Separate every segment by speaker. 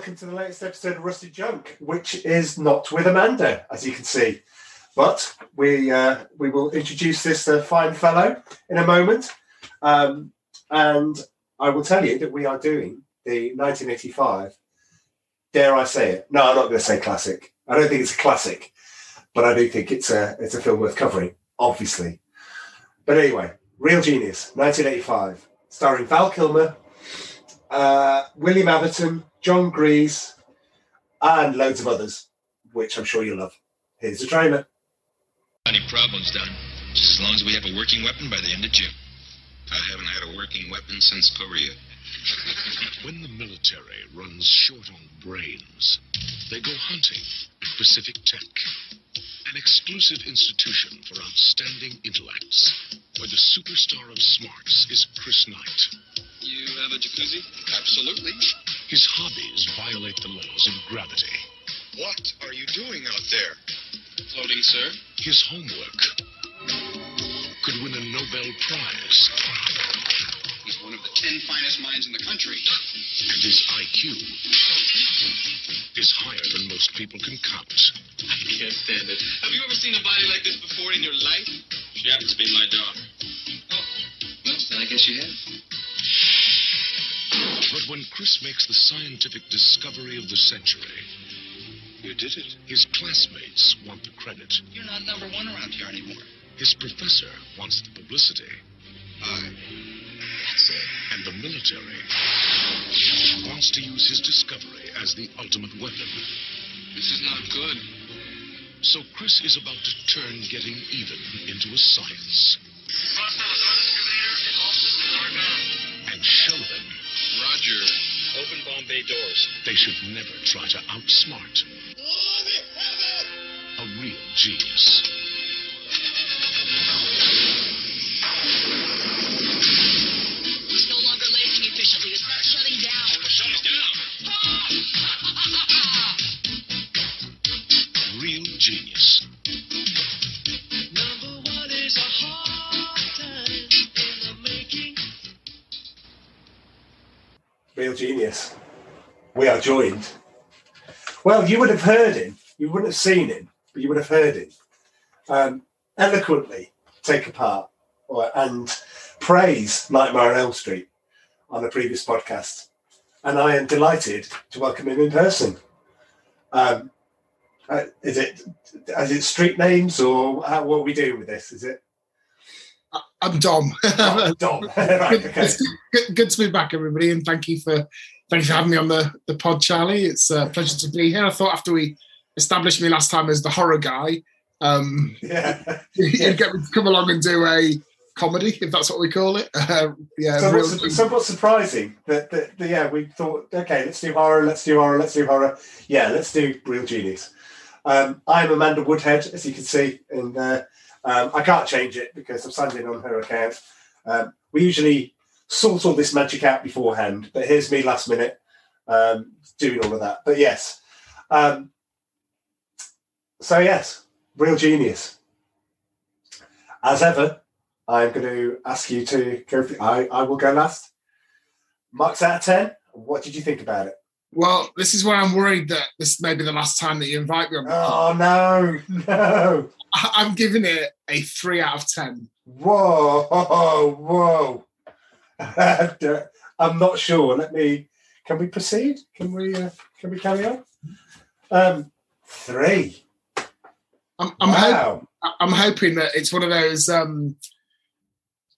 Speaker 1: Welcome to the latest episode of Rusted Junk, which is not with Amanda, as you can see. But we uh, we will introduce this uh, fine fellow in a moment. Um, and I will tell you that we are doing the 1985, dare I say it? No, I'm not going to say classic. I don't think it's a classic, but I do think it's a, it's a film worth covering, obviously. But anyway, Real Genius, 1985, starring Val Kilmer, uh, William Atherton, Jon Gries, and loads of others, which I'm sure you'll love. Here's the trailer.
Speaker 2: Any problems, Don? Just as long as we have a working weapon by the end of June.
Speaker 3: I haven't had a working weapon since Korea.
Speaker 4: when the military runs short on brains, they go hunting. Pacific Tech, an exclusive institution for outstanding intellects, where the superstar of smarts is Chris Knight.
Speaker 2: You have a jacuzzi?
Speaker 3: Absolutely.
Speaker 4: His hobbies violate the laws of gravity.
Speaker 3: What are you doing out there?
Speaker 2: Floating, sir.
Speaker 4: His homework could win a Nobel Prize.
Speaker 3: He's one of the ten finest minds in the country.
Speaker 4: And his IQ is higher than most people can count.
Speaker 2: I can't stand it. Have you ever seen a body like this before in your life? She happens to be my daughter. Oh, well, then I guess you have.
Speaker 4: But when Chris makes the scientific discovery of the century,
Speaker 3: You did it.
Speaker 4: his classmates want the credit.
Speaker 2: You're not number one around here anymore.
Speaker 4: His professor wants the publicity.
Speaker 3: I.
Speaker 2: That's.
Speaker 4: And the military wants to use his discovery as the ultimate weapon.
Speaker 2: This is not good.
Speaker 4: So Chris is about to turn getting even into a science and show them
Speaker 2: Roger. Open bomb bay doors.
Speaker 4: they should never try to outsmart a real genius. Genius.
Speaker 1: Real Genius. We are joined. Well, you would have heard him. You wouldn't have seen him, but you would have heard him um, eloquently take apart or, and praise Nightmare on Elm Street on a previous podcast. And I am delighted to welcome him in person. Um, uh, is it is it street names or how, what are we doing with this? Is it
Speaker 5: I'm Dom.
Speaker 1: oh, Dom? right,
Speaker 5: good,
Speaker 1: okay.
Speaker 5: good, good to be back, everybody, and thank you for thank you for having me on the the pod, Charlie. It's a pleasure to be here. I thought after we established me last time as the horror guy, um,
Speaker 1: Yeah.
Speaker 5: you'd get me to come along and do a comedy, if that's what we call it. Uh, yeah,
Speaker 1: So
Speaker 5: real-
Speaker 1: what's, somewhat surprising that, that, that, yeah, we thought, okay, let's do horror, let's do horror, let's do horror. Yeah, let's do Real Genius. Um, I'm Amanda Woodhead, as you can see, and uh, um, I can't change it because I'm signing in on her account. Um, we usually sort all this magic out beforehand, but here's me last minute um, doing all of that. But yes, um, so yes, Real Genius. As ever, I'm going to ask you to go. For, I, I will go last. Marks out of 10. What did you think about it?
Speaker 5: Well, this is where I'm worried that this may be the last time that you invite me on.
Speaker 1: Oh, no, no.
Speaker 5: I'm giving it a three out of ten.
Speaker 1: Whoa, whoa. I'm not sure. Let me, can we proceed? Can we, uh, can we carry on? Um, three.
Speaker 5: I'm, I'm hoping
Speaker 1: wow.
Speaker 5: I- I'm hoping that it's one of those um,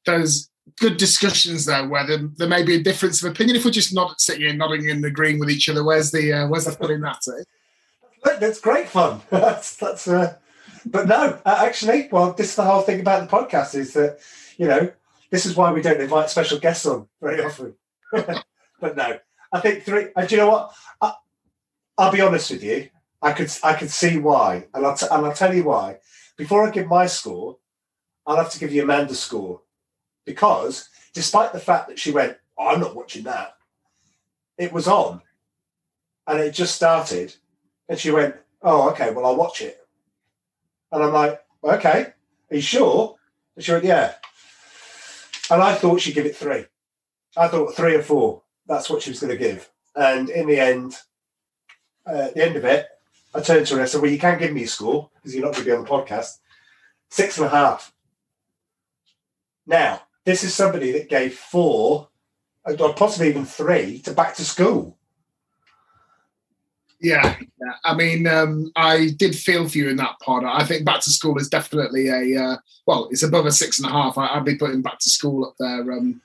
Speaker 5: those good discussions though, where there, there may be a difference of opinion. If we're just not sitting here nodding and agreeing with each other, where's the uh, where's the fun in that? Eh?
Speaker 1: That's great fun. that's, that's, uh, but no, uh, actually, well, this is the whole thing about the podcast is that, you know, this is why we don't invite special guests on very often. but no, I think three. And do you know what? I, I'll be honest with you. I could I could see why, and I'll t- and I'll tell you why. Before I give my score, I'll have to give you Amanda's score because, despite the fact that she went, oh, "I'm not watching that," it was on, and it just started, and she went, "Oh, okay, well I'll watch it," and I'm like, "Okay, are you sure?" And she went, "Yeah," and I thought she'd give it three. I thought three or four. That's what she was going to give. And in the end, uh, at the end of it, I turned to her and I said, Well, you can't give me a score because you're not going to be on the podcast. Six and a half. Now, this is somebody that gave four, or possibly even three, to back to school.
Speaker 5: Yeah, yeah. I mean, um, I did feel for you in that pod. I think Back to School is definitely a uh, well, it's above a six and a half. I, I'd be putting Back to School up there. Um,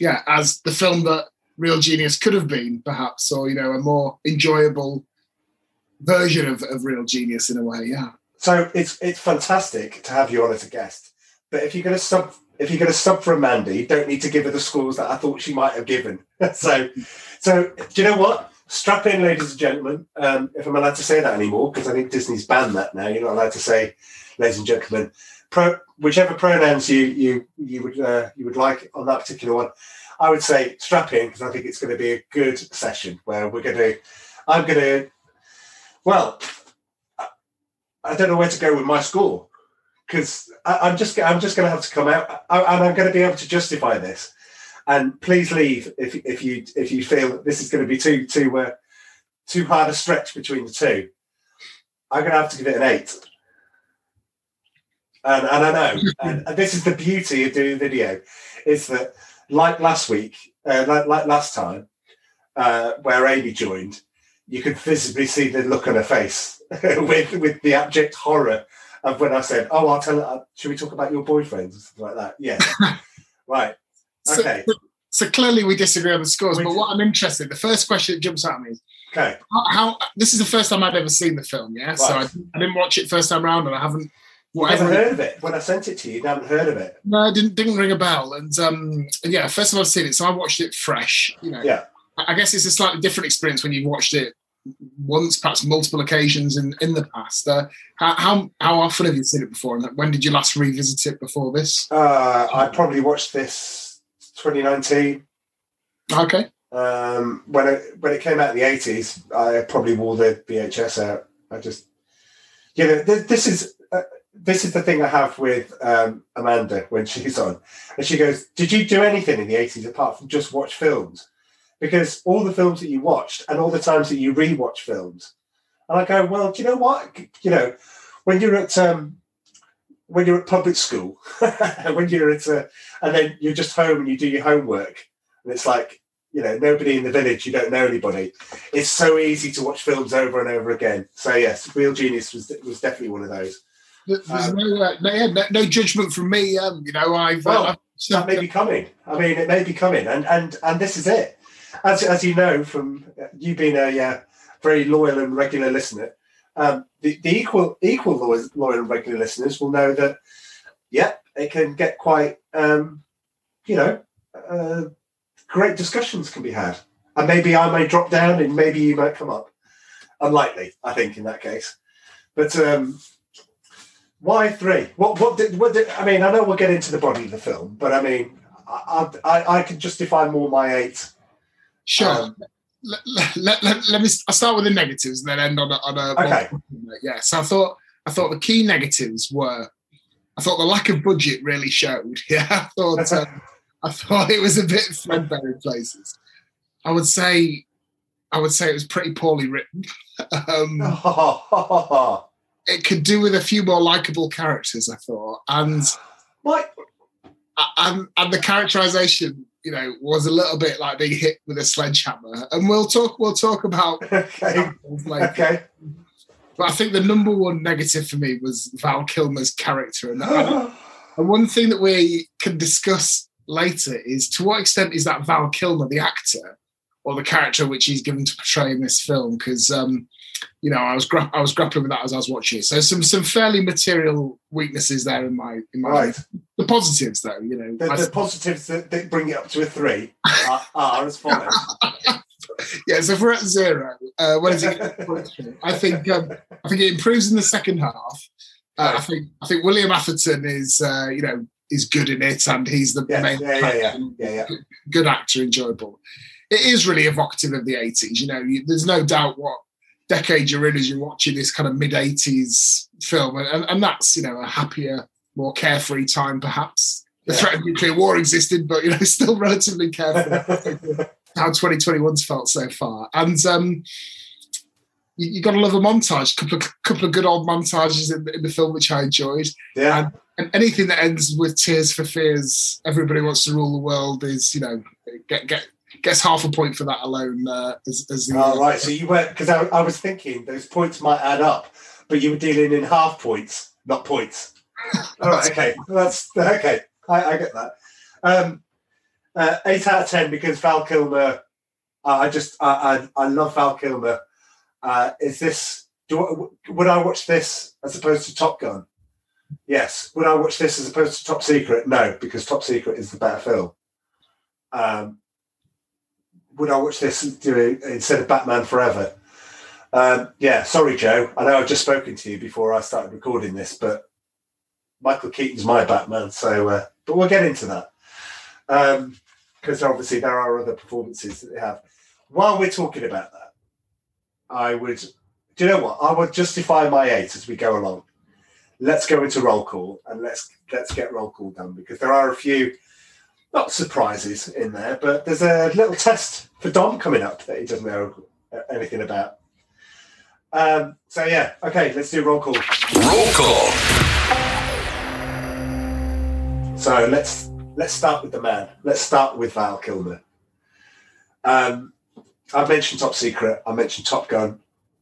Speaker 5: yeah, as the film that Real Genius could have been, perhaps, or you know, a more enjoyable version of, of Real Genius in a way. Yeah.
Speaker 1: So it's it's fantastic to have you on as a guest. But if you're going to sub if you're going to sub for Amanda, you don't need to give her the scores that I thought she might have given. so, so do you know what? Strap in, ladies and gentlemen. Um, if I'm allowed to say that anymore, because I think Disney's banned that now. You're not allowed to say, ladies and gentlemen, pro, whichever pronouns you you you would uh, you would like on that particular one. I would say strap in because I think it's going to be a good session where we're going to. I'm going to. Well, I- I don't know where to go with my score because I'm just I'm just going to have to come out and I'm going to be able to justify this. And please leave if if you if you feel that this is going to be too too uh, too hard a stretch between the two. I'm going to have to give it an eight. And, and I know, and, and this is the beauty of doing video, is that like last week, uh, like, like last time, uh, where Amy joined, you could visibly see the look on her face with with the abject horror of when I said, "Oh, I'll tell her." Should we talk about your boyfriend or something like that? Yeah. right.
Speaker 5: So,
Speaker 1: Okay.
Speaker 5: so clearly we disagree on the scores.
Speaker 1: We
Speaker 5: but
Speaker 1: do.
Speaker 5: what I'm interested, the first question that jumps out at me is
Speaker 1: Okay.
Speaker 5: how, how this is the first time I've ever seen the film. Yeah, so I, I didn't watch it first time round, and I haven't.
Speaker 1: You haven't heard of it when I sent it to you. You haven't heard of it.
Speaker 5: No, it didn't didn't ring a bell. And um, yeah, first time I've seen it, so I watched it fresh. You know,
Speaker 1: Yeah.
Speaker 5: I guess it's a slightly different experience when you've watched it once, perhaps multiple occasions in in the past. Uh, how, how how often have you seen it before? And when did you last revisit it before this?
Speaker 1: Uh, I probably watched this 2019
Speaker 5: Okay,
Speaker 1: um, when it when it came out in the 80s. I probably wore the VHS out. I just, you know, th- this is. Uh, this is the thing I have with um, Amanda when she's on, and she goes, "Did you do anything in the eighties apart from just watch films?" Because all the films that you watched and all the times that you rewatch films, and I go, "Well, do you know what? You know, when you're at um, when you're at public school, when you're at uh, and then you're just home and you do your homework, and it's like." You know, nobody in the village. You don't know anybody. It's so easy to watch films over and over again. So yes, Real Genius was was definitely one of those.
Speaker 5: There's
Speaker 1: Um,
Speaker 5: no, uh, no, yeah, no no judgment from me. Um, you know, I've,
Speaker 1: Well,
Speaker 5: uh,
Speaker 1: that may be coming. I mean, it may be coming, and and and this is it. As as you know from you being a uh, very loyal and regular listener, um, the, the equal equal loyal, loyal and regular listeners will know that, yeah, it can get quite, um, you know, uh, great discussions can be had, and maybe I may drop down, and maybe you might come up. Unlikely, I think, in that case, but. um why three? What? What did? What did? I mean, I know we'll get into the body of the film, but I mean, I I, I can justify more my eight.
Speaker 5: Sure.
Speaker 1: Um,
Speaker 5: let, let, let, let me. I'll start with the negatives and then end on a. On a
Speaker 1: Okay.
Speaker 5: Yeah. So I thought. I thought the key negatives were. I thought the lack of budget really showed. Yeah. I thought. Um, I thought it was a bit threadbare in places. I would say. I would say it was pretty poorly written. um, it could do with a few more likable characters. I thought, and
Speaker 1: Mike,
Speaker 5: and and the characterization, you know, was a little bit like being hit with a sledgehammer. And we'll talk. We'll talk about
Speaker 1: okay,
Speaker 5: like
Speaker 1: okay.
Speaker 5: But I think the number one negative for me was Val Kilmer's character. And, and one thing that we can discuss later is to what extent is that Val Kilmer, the actor, or the character which he's given to portray in this film? Because um, you know, I was gra- I was grappling with that as I was watching it. So some some fairly material weaknesses there in my in my
Speaker 1: Right.
Speaker 5: the positives though. You know,
Speaker 1: The, the positives that, that bring it up to a three are, are as follows.
Speaker 5: yeah. So if we're at zero, uh, what is it? I think um, I think it improves in the second half. Uh, I think I think William Atherton is uh, you know is good in it, and he's the
Speaker 1: Yes,
Speaker 5: main
Speaker 1: yeah, yeah, yeah, yeah, yeah.
Speaker 5: good actor, enjoyable. It is really evocative of the eighties. You know, you, there's no doubt what decade you're in as you're watching this kind of mid eighties film, and, and, that's you know a happier, more carefree time perhaps. The
Speaker 1: Yeah.
Speaker 5: threat of nuclear war existed, but you know, still relatively carefree. how 2021's felt so far. And um, you, you got to love a montage. Couple of couple of good old montages in, in the film, which I enjoyed.
Speaker 1: Yeah.
Speaker 5: And, and anything that ends with tears for fears, everybody wants to rule the world is you know get get gets half a point for that alone. Uh, as, as the,
Speaker 1: All right. So you went because I, I was thinking those points might add up, but you were dealing in half points, not points. All right. Okay. That's okay. I, I get that. Um, uh, eight out of ten because Val Kilmer. Uh, I just I, I I love Val Kilmer. Uh, is this? Do would I watch this as opposed to Top Gun? Yes. Would I watch this as opposed to Top Secret? No, because Top Secret is the better film. Um, would I watch this instead of Batman Forever? Um, yeah, sorry, Joe. I know I've just spoken to you before I started recording this, but Michael Keaton's my Batman. So, uh, but we'll get into that because obviously there are other performances that they have. While we're talking about that, I would. Do you know what? I would justify my eight as we go along. Let's go into roll call and let's let's get roll call done because there are a few not surprises in there, but there's a little test for Dom coming up that he doesn't know anything about. Um, so yeah, okay, let's do roll call.
Speaker 6: Roll call.
Speaker 1: So let's let's start with the man. Let's start with Val Kilmer. Um, I mentioned Top Secret. I mentioned Top Gun.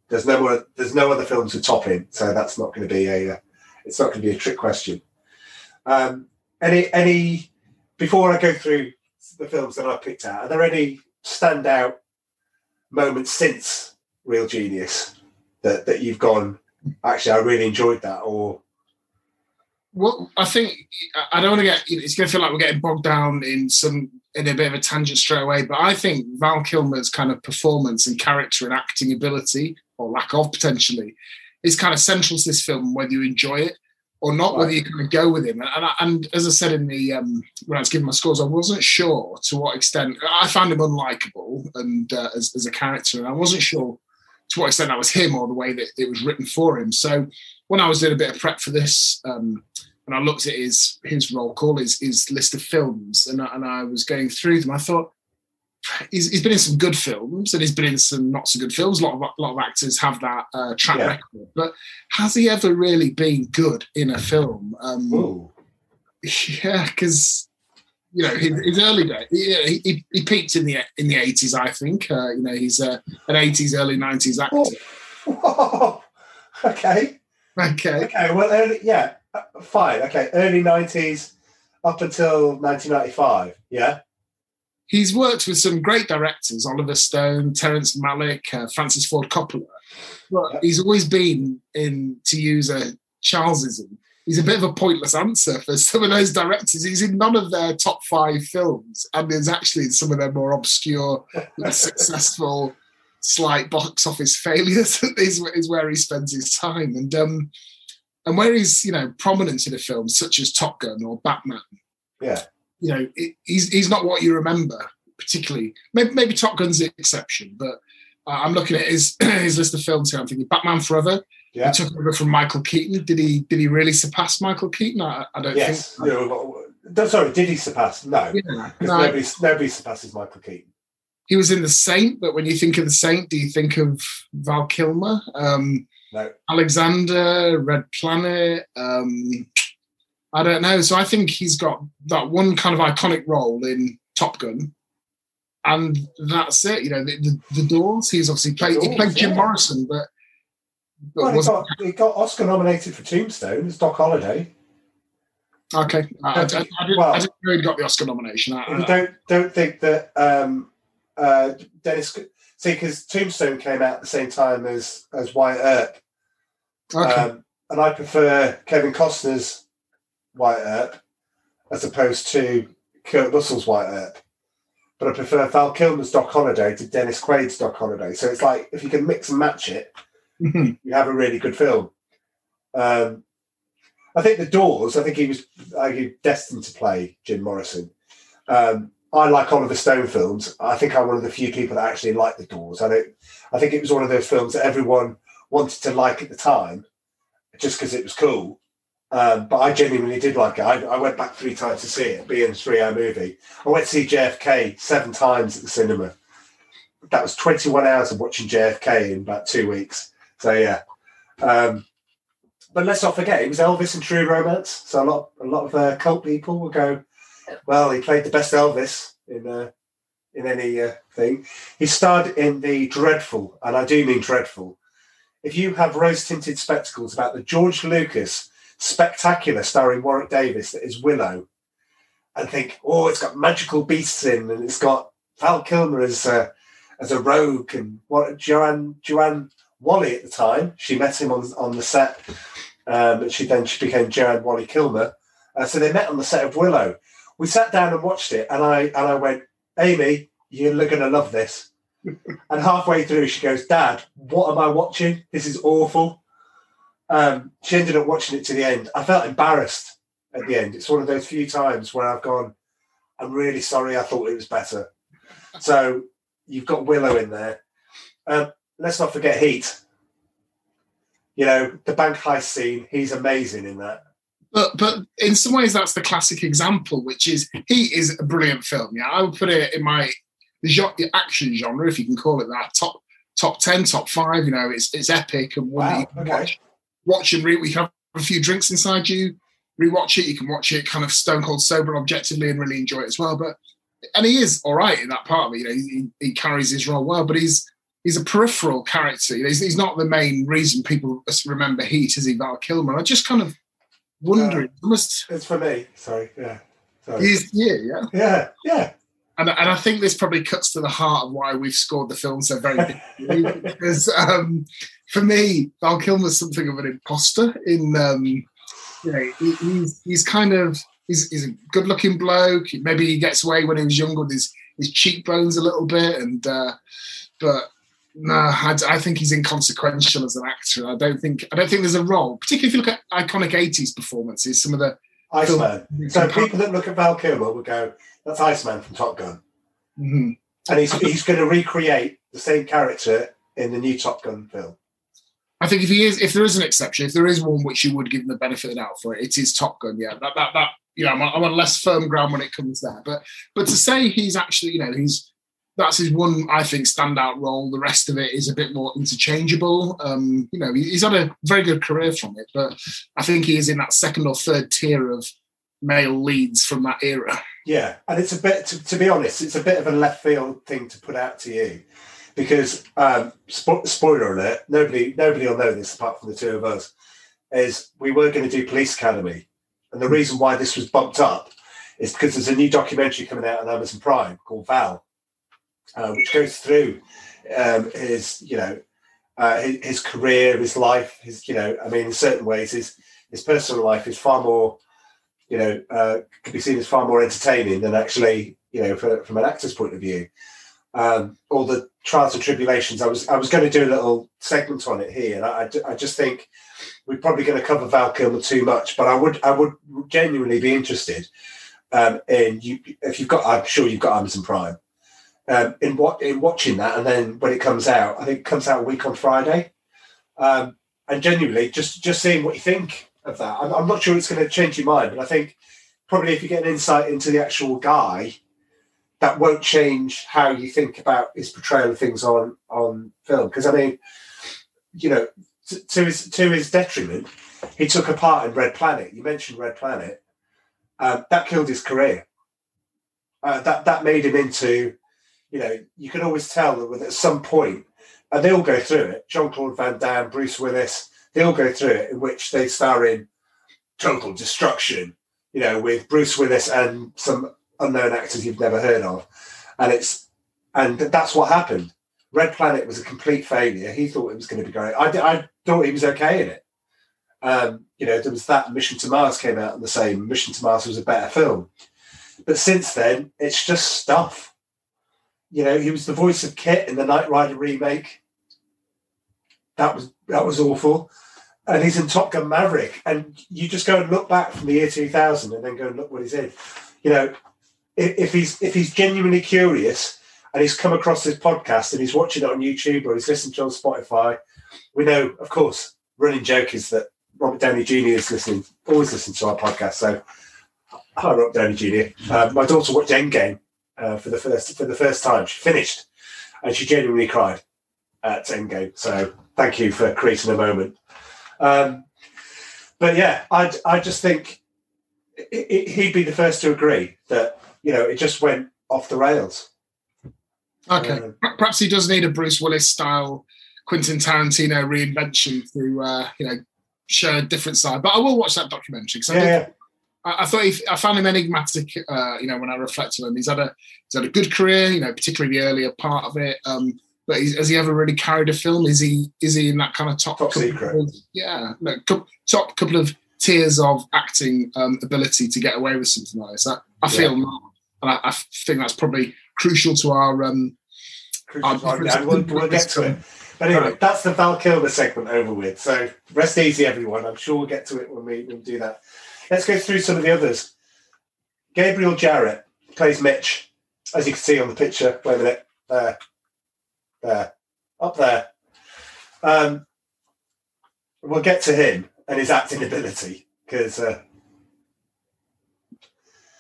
Speaker 1: There's no more. There's no other films to top in, so that's not going to be a. Uh, it's not going to be a trick question. Um, any any before I go through the films that I picked out, are there any standout moments since Real Genius that that you've gone? Actually, I really enjoyed that, or
Speaker 5: Well, I think I don't want to get. It's going to feel like we're getting bogged down in some in a bit of a tangent straight away. But I think Val Kilmer's kind of performance and character and acting ability, or lack of potentially, is kind of central to this film. Whether you enjoy it or not, whether you're going to go with him. And, and, I- and as I said in the um, when I was giving my scores, I wasn't sure to what extent I found him unlikable and uh, as, as a character, and I wasn't sure to what extent that was him or the way that it was written for him. So when I was doing a bit of prep for this, um, and I looked at his his roll call, his, his list of films, and I, and I was going through them. I thought he's, he's been in some good films, and he's been in some not so good films. A lot of a lot of actors have that uh, track
Speaker 1: Yeah.
Speaker 5: record, but has he ever really been good in a film? Um,
Speaker 1: ooh,
Speaker 5: yeah, because you know his, his early days, he, he, he peaked in the in the eighties. I think uh, you know he's uh, an eighties, early nineties actor.
Speaker 1: Oh. Whoa. okay,
Speaker 5: Okay,
Speaker 1: okay. Well, early, yeah, uh, fine. Okay, early nineties up until 1995. Yeah,
Speaker 5: he's worked with some great directors: Oliver Stone, Terrence Malick, uh, Francis Ford Coppola. But he's always been in, to use a Charlesism, he's a bit of a pointless answer for some of those directors. He's in none of their top five films, and is actually in some of their more obscure, less successful, slight box office failures is, is where he spends his time. And um, and where he's you know prominent in a film such as Top Gun or Batman,
Speaker 1: yeah.
Speaker 5: You know it, he's he's not what you remember particularly. Maybe, maybe Top Gun's the exception, but uh, I'm looking at his his list of films here. I'm thinking Batman Forever.
Speaker 1: Yeah.
Speaker 5: He took over from Michael Keaton. Did he? Did he really surpass Michael Keaton? I, I don't
Speaker 1: Yes.
Speaker 5: think.
Speaker 1: No, no, sorry, did he surpass? No.
Speaker 5: Yeah, no,
Speaker 1: nobody, nobody surpasses Michael Keaton.
Speaker 5: he was in The Saint, but when you think of The Saint, do you think of Val Kilmer? Um,
Speaker 1: No.
Speaker 5: Alexander, Red Planet. Um, I don't know. So I think he's got that one kind of iconic role in Top Gun, and that's it. You know, the, the, the Doors. He's obviously played. he played Jim
Speaker 1: yeah.
Speaker 5: Morrison, but but
Speaker 1: Well, he got, he got Oscar nominated for Tombstone. It's Doc Holliday.
Speaker 5: okay. I, I, I, didn't,
Speaker 1: Well-
Speaker 5: I didn't know he got the Oscar nomination. I, I,
Speaker 1: don't don't think that um, uh, Dennis see because Tombstone came out at the same time as as Wyatt Earp,
Speaker 5: okay.
Speaker 1: um, and I prefer Kevin Costner's Wyatt Earp as opposed to Kurt Russell's Wyatt Earp. But I prefer Val Kilmer's Doc Holliday to Dennis Quaid's Doc Holliday. So it's like if you can mix and match it, you have a really good film. Um, I think the Doors. I think he was I think, destined to play Jim Morrison. Um, I like Oliver Stone films. I think I'm one of the few people that actually like the Doors. I don't. I think it was one of those films that everyone wanted to like at the time, just because it was cool. Um, but I genuinely did like it. I, I went back three times to see it, being a three-hour movie. I went to see JFK seven times at the cinema. that was 21 hours of watching JFK in about two weeks. So yeah. Um, but let's not forget, it was Elvis and True Romance. So a lot, a lot of uh, cult people will go, well, he played the best Elvis in uh, in any uh, thing. He starred in the dreadful, and I do mean dreadful. If you have rose tinted spectacles about the George Lucas spectacular starring Warwick Davis that is Willow, and think, oh, it's got magical beasts in, and it's got Val Kilmer as a, as a rogue, and what Joanne Joanne Whalley at the time. She met him on on the set. Um, and she then she became Joanne Whalley Kilmer. Uh, so they met on the set of Willow. We sat down and watched it, and I and I went, Amy, you're going to love this. and halfway through, she goes, Dad, what am I watching? This is awful. Um, she ended up watching it to the end. I felt embarrassed at the end. It's one of those few times where I've gone, I'm really sorry. I thought it was better. So you've got Willow in there. Um, let's not forget Heat. You know, the bank heist scene, he's amazing in that.
Speaker 5: But but in some ways that's the classic example, which is Heat is a brilliant film. Yeah, I would put it in my the action genre, if you can call it that, top top ten, top five. You know, it's it's epic and one
Speaker 1: Wow, okay.
Speaker 5: watch watch and re- we can have a few drinks inside you, rewatch it. You can watch it kind of stone cold sober, objectively, and really enjoy it as well. But and he is all right in that part of it. You know, he, he carries his role well, but he's he's a peripheral character. You know, he's, he's not the main reason people remember Heat, is he? Val Kilmer. I just kind of wonder. almost
Speaker 1: It's for me. Sorry. Yeah. Sorry.
Speaker 5: he's yeah, yeah.
Speaker 1: Yeah. Yeah.
Speaker 5: And, and I think this probably cuts to the heart of why we've scored the film so very because um, for me, Val Kilmer's something of an imposter. In um, you know, he, he's he's kind of he's, he's a good-looking bloke. Maybe he gets away when he was younger with his his cheekbones a little bit, and uh, but no, I, I think he's inconsequential as an actor. I don't think I don't think there's a role, particularly if you look at iconic '80s performances. Some of the
Speaker 1: Iceman. So people that look at Val Kilmer will go, "That's Iceman from Top Gun,"
Speaker 5: Mhm.
Speaker 1: and he's he's going to recreate the same character in the new Top Gun film.
Speaker 5: I think if he is, if there is an exception, if there is one which you would give him the benefit of the doubt for it, it is Top Gun. Yeah, that that that you know, I'm on, I'm on less firm ground when it comes there. But but to say he's actually, you know, he's that's his one, I think, standout role. The rest of it is a bit more interchangeable. Um, you know, he's had a very good career from it, but I think he is in that second or third tier of male leads from that era.
Speaker 1: Yeah, and it's a bit to, to be honest, it's a bit of a left field thing to put out to you because um, spo- spoiler alert, nobody nobody will know this apart from the two of us. Is we were going to do Police Academy, and the reason why this was bumped up is because there's a new documentary coming out on Amazon Prime called Val, uh, which goes through um, his you know uh, his, his career, his life, his you know I mean in certain ways his his personal life is far more you know, uh, could be seen as far more entertaining than actually, you know, for, from an actor's point of view. Um, all the trials and tribulations. I was I was going to do a little segment on it here, I, I just think we're probably going to cover Val Kilmer too much. But I would I would genuinely be interested um, in you if you've got. I'm sure you've got Amazon Prime. Um, in what in watching that, and then when it comes out, I think it comes out a week on Friday. Um, and genuinely, just just seeing what you think of that. I'm, I'm not sure it's going to change your mind, but I think probably if you get an insight into the actual guy, that won't change how you think about his portrayal of things on on film. Because I mean, you know, to, to his to his detriment, he took a part in Red Planet. You mentioned Red Planet. Um, that killed his career. Uh, that that made him into, you know, you can always tell that at some point, and they all go through it. John Claude Van Damme, Bruce Willis, they all go through it in which they star in total destruction, you know, with Bruce Willis and some unknown actors you've never heard of. And it's and that's what happened. Red Planet was a complete failure. He thought it was going to be great. I, I thought he was okay in it. Um, you know, there was that Mission to Mars came out in the same. Mission to Mars was a better film. But since then, it's just stuff. You know, he was the voice of KITT in the Knight Rider remake. That was that was awful. And he's in Top Gun Maverick. And you just go and look back from the year 2000 and then go and look what he's in. You know, if, he's if he's genuinely curious and he's come across this podcast and he's watching it on YouTube or he's listening to it on Spotify, we know, of course, running joke is that Robert Downey Jr. is listening, always listening to our podcast. So, hi, Robert Downey Jr. Uh, my daughter watched Endgame uh, for the first for the first time. She finished, and she genuinely cried at Endgame. So thank you for creating a moment. Um, but yeah, I I just think he'd be the first to agree that you know it just went off the rails.
Speaker 5: Okay,
Speaker 1: Uh,
Speaker 5: perhaps he does need a Bruce Willis style Quentin Tarantino reinvention to uh, you know show a different side. But I will watch that documentary because I,
Speaker 1: Yeah, yeah.
Speaker 5: I, I thought he, I found him enigmatic. Uh, you know, when I reflect on him, he's had a he's had a good career. You know, particularly the earlier part of it. Um, but he's, has he ever really carried a film? Is he is he in that kind of top,
Speaker 1: Top secret.
Speaker 5: of- yeah, no, cou- top couple of tiers of acting um, ability to get away with something like this? I, I feel not, and I, I think that's probably crucial to our. Um,
Speaker 1: Crucial
Speaker 5: Our
Speaker 1: we'll, we'll get to it. But anyway,
Speaker 5: Right.
Speaker 1: that's the Val Kilmer segment over with. So rest easy, everyone. I'm sure we'll get to it when we, when we do that. Let's go through some of the others. Gabriel Jarret plays Mitch, as you can see on the picture. Wait a minute. There. There. Up there. Um, we'll get to him and his acting ability because uh,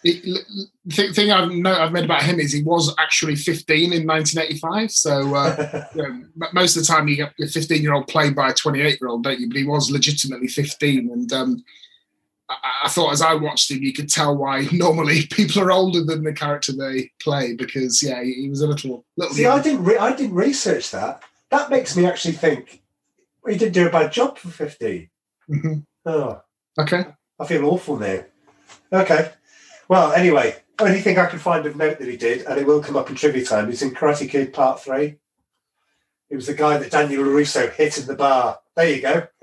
Speaker 5: The thing I've I've made about him is he was actually 15 in 1985. So uh, you know, most of the time you get your 15 year old played by a 28 year old, don't you? But he was legitimately 15, and um, I, I thought as I watched him, you could tell why normally people are older than the character they play because yeah, he, was a little little.
Speaker 1: see,
Speaker 5: young.
Speaker 1: I didn't re- I didn't research that. That makes me actually think he didn't do a bad job for 15.
Speaker 5: Mhm.
Speaker 1: Oh.
Speaker 5: Okay.
Speaker 1: I feel awful now. Okay. Well, anyway, only thing I can find of note that he did, and it will come up in trivia time, is in Karate Kid Part 3. He was the guy that Daniel LaRusso hit in the bar. There you go.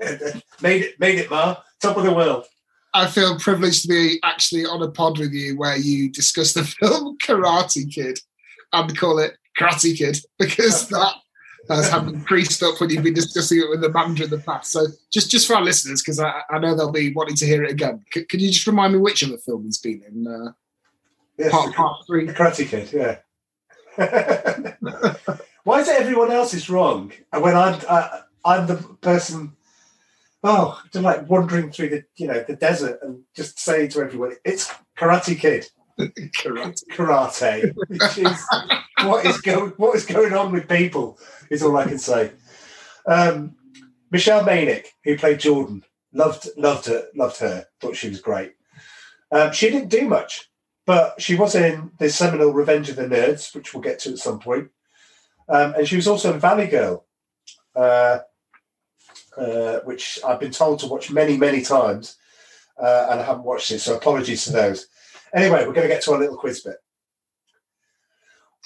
Speaker 1: made it, made it, Ma. Top of the world.
Speaker 5: I feel privileged to be actually on a pod with you where you discuss the film Karate Kid and call it Karate Kid because that has happened creased up when you've been discussing it with the manager in the past. So just just for our listeners, because I, I know they'll be wanting to hear it again. C- can you just remind me which other film he's been in? Uh,
Speaker 1: Yes,
Speaker 5: part part three.
Speaker 1: Karate Kid, yeah. Why is it everyone else is wrong? And when I'm, uh, I'm the person, oh, like wandering through the, you know, the desert and just saying to everyone, it's Karate Kid.
Speaker 5: Karate.
Speaker 1: karate. Which is what is going what is going on with people is all I can say. Um, Michelle Meyrink, who played Jordan, loved loved her, loved her, thought she was great. Um, she didn't do much, but she was in the seminal Revenge of the Nerds, which we'll get to at some point. Um, and she was also in Valley Girl, uh, uh, which I've been told to watch many, many times, uh, and I haven't watched it, so apologies to those. Anyway, we're going to get to our little quiz bit.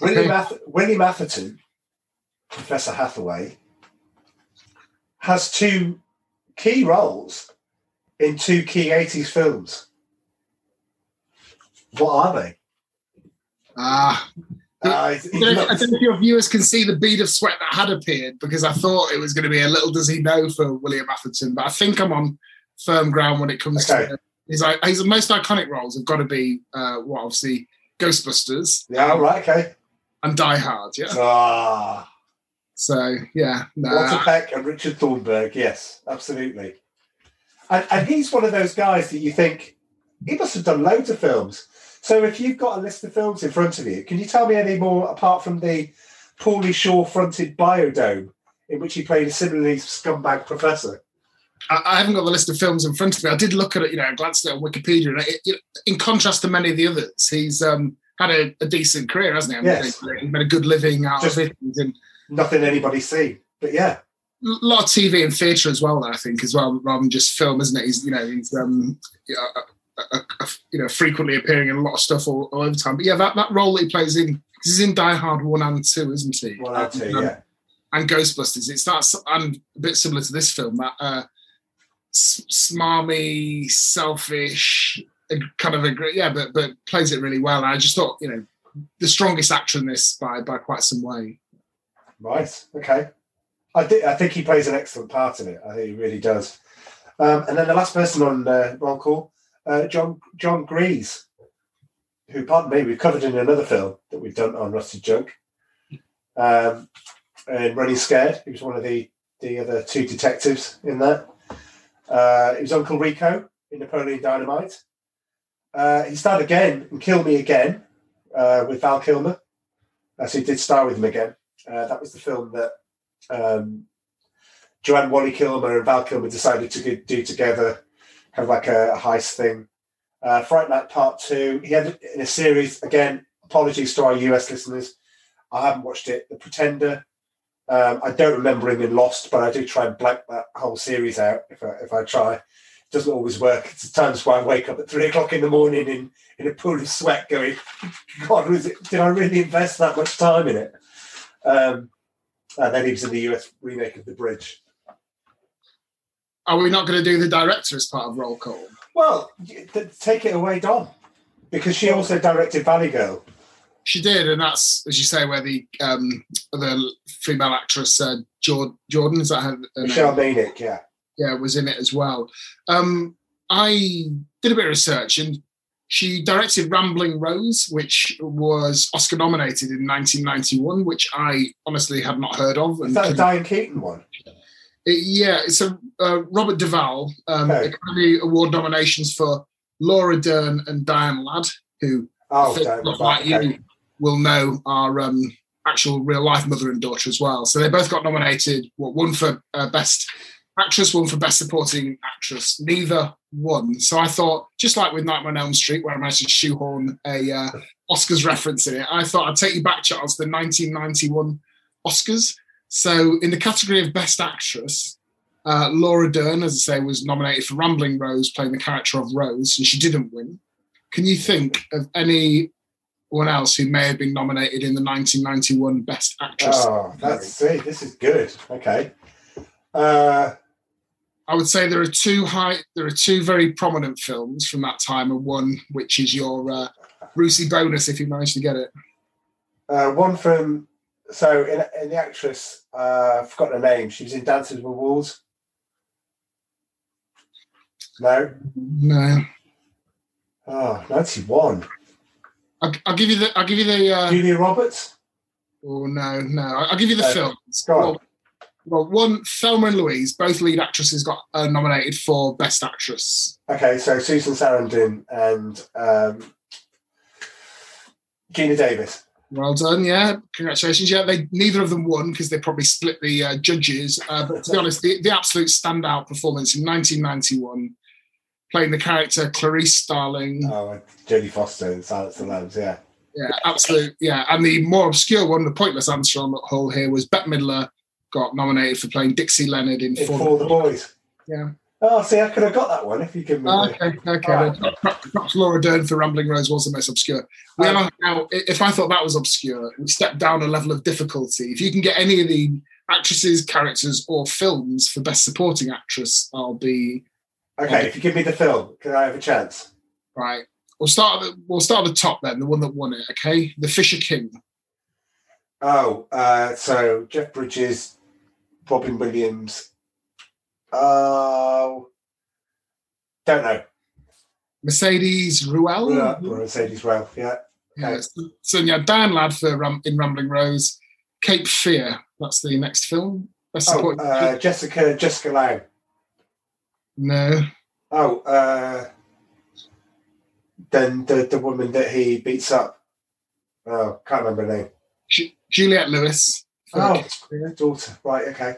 Speaker 1: William,
Speaker 5: Okay.
Speaker 1: Ath- William Atherton, Professor Hathaway, has two key roles in two key 80s films. What are they?
Speaker 5: Ah,
Speaker 1: Uh, he's-
Speaker 5: I don't, know, I don't know if your viewers can see the bead of sweat that had appeared because I thought it was going to be a little does he know for William Atherton, but I think I'm on firm ground when it comes
Speaker 1: Okay.
Speaker 5: to his, his most iconic roles have got to be uh, what obviously Ghostbusters
Speaker 1: yeah, right, okay.
Speaker 5: and Die Hard. Yeah,
Speaker 1: Ah,
Speaker 5: so yeah, no,
Speaker 1: Walter Peck and Richard Thornburg, yes, absolutely. And, and he's one of those guys that you think he must have done loads of films. So if you've got a list of films in front of you, can you tell me any more apart from the Pauly Shore fronted Biodome, in which he played a similarly scumbag professor?
Speaker 5: I, I haven't got the list of films in front of me. I did look at it, you know, I glanced at it on Wikipedia, and it, it, in contrast to many of the others, he's um, had a, a decent career, hasn't he? I mean,
Speaker 1: Yes.
Speaker 5: He's made a good living out
Speaker 1: Just-
Speaker 5: of it. In
Speaker 1: Nothing anybody see, but yeah,
Speaker 5: a lot of TV and theatre as well. I think as well, rather than just film, isn't it? He's you know he's um you know, a, a, a, you know frequently appearing in a lot of stuff all, all over time. But yeah, that, that role that he plays in he's in Die Hard one and two, isn't he?
Speaker 1: one out two,
Speaker 5: Um,
Speaker 1: yeah.
Speaker 5: And Ghostbusters. It's that and a bit similar to this film that uh, smarmy, selfish, kind of a yeah, but but plays it really well. And I just thought you know the strongest actor in this by by quite some way.
Speaker 1: Right. Okay. I think I think he plays an excellent part in it. I think he really does. Um, and then the last person on uh, call, uh, John Jon Gries, who, pardon me, we've covered in another film that we've done on Rusted Junk. Um, and Running Scared, he was one of the the other two detectives in that. Uh, he was Uncle Rico in Napoleon Dynamite. Uh, he starred again in Kill Me Again uh, with Val Kilmer, as he did star with him again Uh, that was the film that um, Joanne Whalley Kilmer and Val Kilmer decided to do together, kind of like a, a heist thing. Uh, Fright Night Part Two. He had it in a series again. Apologies to our US listeners. I haven't watched it. The Pretender. Um, I don't remember him in Lost, but I do try and blank that whole series out if I, if I try. It doesn't always work. It's times where I wake up at three o'clock in the morning in, in a pool of sweat going, God, was it, did I really invest that much time in it? Um, and then he was in the US remake of The Bridge.
Speaker 5: Are we not going to do the director as part of roll call?
Speaker 1: Well, take it away, Don, because she also directed Valley Girl.
Speaker 5: She did, and that's as you say, where the um, the female actress uh, Jord- Jordan is that her, her
Speaker 1: Michelle
Speaker 5: name?
Speaker 1: Yeah.
Speaker 5: Yeah, was in it as well. Um, I did a bit of research, and she directed Rambling Rose, which was Oscar nominated in 1991, which I honestly had not heard of.
Speaker 1: Is
Speaker 5: And
Speaker 1: that the
Speaker 5: couldn't-
Speaker 1: Diane Keaton one?
Speaker 5: It- yeah, it's a uh, Robert Duvall um. Academy Award nominations for Laura Dern and Diane Ladd, who
Speaker 1: Oh,
Speaker 5: don't,
Speaker 1: right,
Speaker 5: like you
Speaker 1: okay.
Speaker 5: Will know are um, actual real life mother and daughter as well. So they both got nominated. Well, one for uh, best actress, one for best supporting actress. Neither won. So I thought, just like with Nightmare on Elm Street, where I managed to shoehorn a uh, Oscars reference in it, I thought I'd take you back, Charles, to the 1991 Oscars. So in the category of best actress. Uh, Laura Dern, as I say, was nominated for Rambling Rose, playing the character of Rose, and she didn't win. Can you think of anyone else who may have been nominated in the 1991 Best Actress?
Speaker 1: Oh, let's see. This is good. Okay. Uh,
Speaker 5: I would say there are two high, there are two very prominent films from that time, and one which is your uh, Brucey bonus if you manage to get it.
Speaker 1: uh, one from, so in, in the actress, uh, I've forgotten her name. She was in Dances with Wolves. No?
Speaker 5: No,
Speaker 1: Oh, 91.
Speaker 5: I'll, I'll give you the, I'll give you the. Uh,
Speaker 1: Julia Roberts?
Speaker 5: oh no, no, I'll give you the
Speaker 1: Uh,
Speaker 5: films.
Speaker 1: Go.
Speaker 5: Well, well, one Thelma and Louise, both lead actresses, got uh, nominated for Best Actress.
Speaker 1: Okay, so Susan Sarandon and um, Geena Davis.
Speaker 5: Well done, yeah. Congratulations. Yeah, they neither of them won because they probably split the uh, judges. Uh, but to be honest, the, the absolute standout performance in 1991, playing the character Clarice Starling.
Speaker 1: Oh, Jodie Foster in Silence of the Lambs, yeah.
Speaker 5: Yeah, absolute. Yeah, and the more obscure one, the pointless answer on the whole here was Bette Midler got nominated for playing Dixie Leonard in
Speaker 1: In
Speaker 5: For
Speaker 1: the Boys.
Speaker 5: Yeah.
Speaker 1: Oh, see, I could have got that one if you give me
Speaker 5: Oh, okay, okay. Perhaps- Perhaps Laura Dern for Rambling Rose was the most obscure. We
Speaker 1: Um,
Speaker 5: are now, if I thought that was obscure, we step down a level of difficulty. If you can get any of the actresses, characters, or films for Best Supporting Actress, I'll be
Speaker 1: Okay, if you give me the film, can I have a chance?
Speaker 5: right. We'll start. At the, we'll start at the top then, the one that won it. Okay, The Fisher King.
Speaker 1: Oh, uh, so Jeff Bridges, Robin Williams. Oh, don't know.
Speaker 5: Mercedes Ruehl.
Speaker 1: Uh, Mercedes Ruehl. yeah.
Speaker 5: Yeah, so, yeah, Dan Ladd for Ram, in Rambling Rose. Cape Fear. That's the next film.
Speaker 1: Oh, uh, Jessica, Jessica Lange.
Speaker 5: No.
Speaker 1: Oh, uh, then the, the woman that he beats up. Oh, can't remember her name.
Speaker 5: Ju- Juliette Lewis.
Speaker 1: Oh,
Speaker 5: Cape
Speaker 1: daughter. Right, okay.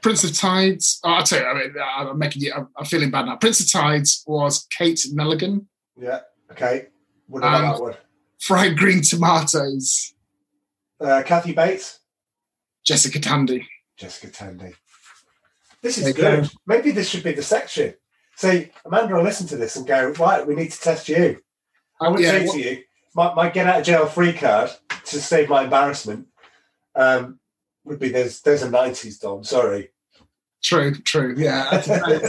Speaker 5: Prince of Tides. Oh, I'll tell you. I mean, I'm making you. I'm, I'm feeling bad now. Prince of Tides was Kate Nelligan.
Speaker 1: Yeah, okay. What about
Speaker 5: Um,
Speaker 1: that one?
Speaker 5: Fried green tomatoes.
Speaker 1: Uh, Kathy Bates,
Speaker 5: Jessica Tandy.
Speaker 1: Jessica Tandy. This is
Speaker 5: go.
Speaker 1: good. Maybe this should be the section. See, Amanda will listen to this and go, right, we need to test you. I would
Speaker 5: Yeah,
Speaker 1: say
Speaker 5: what-
Speaker 1: to you, my, my get out of jail free card to save my embarrassment um, would be there's there's a 90s Dom, sorry.
Speaker 5: True, true. Yeah.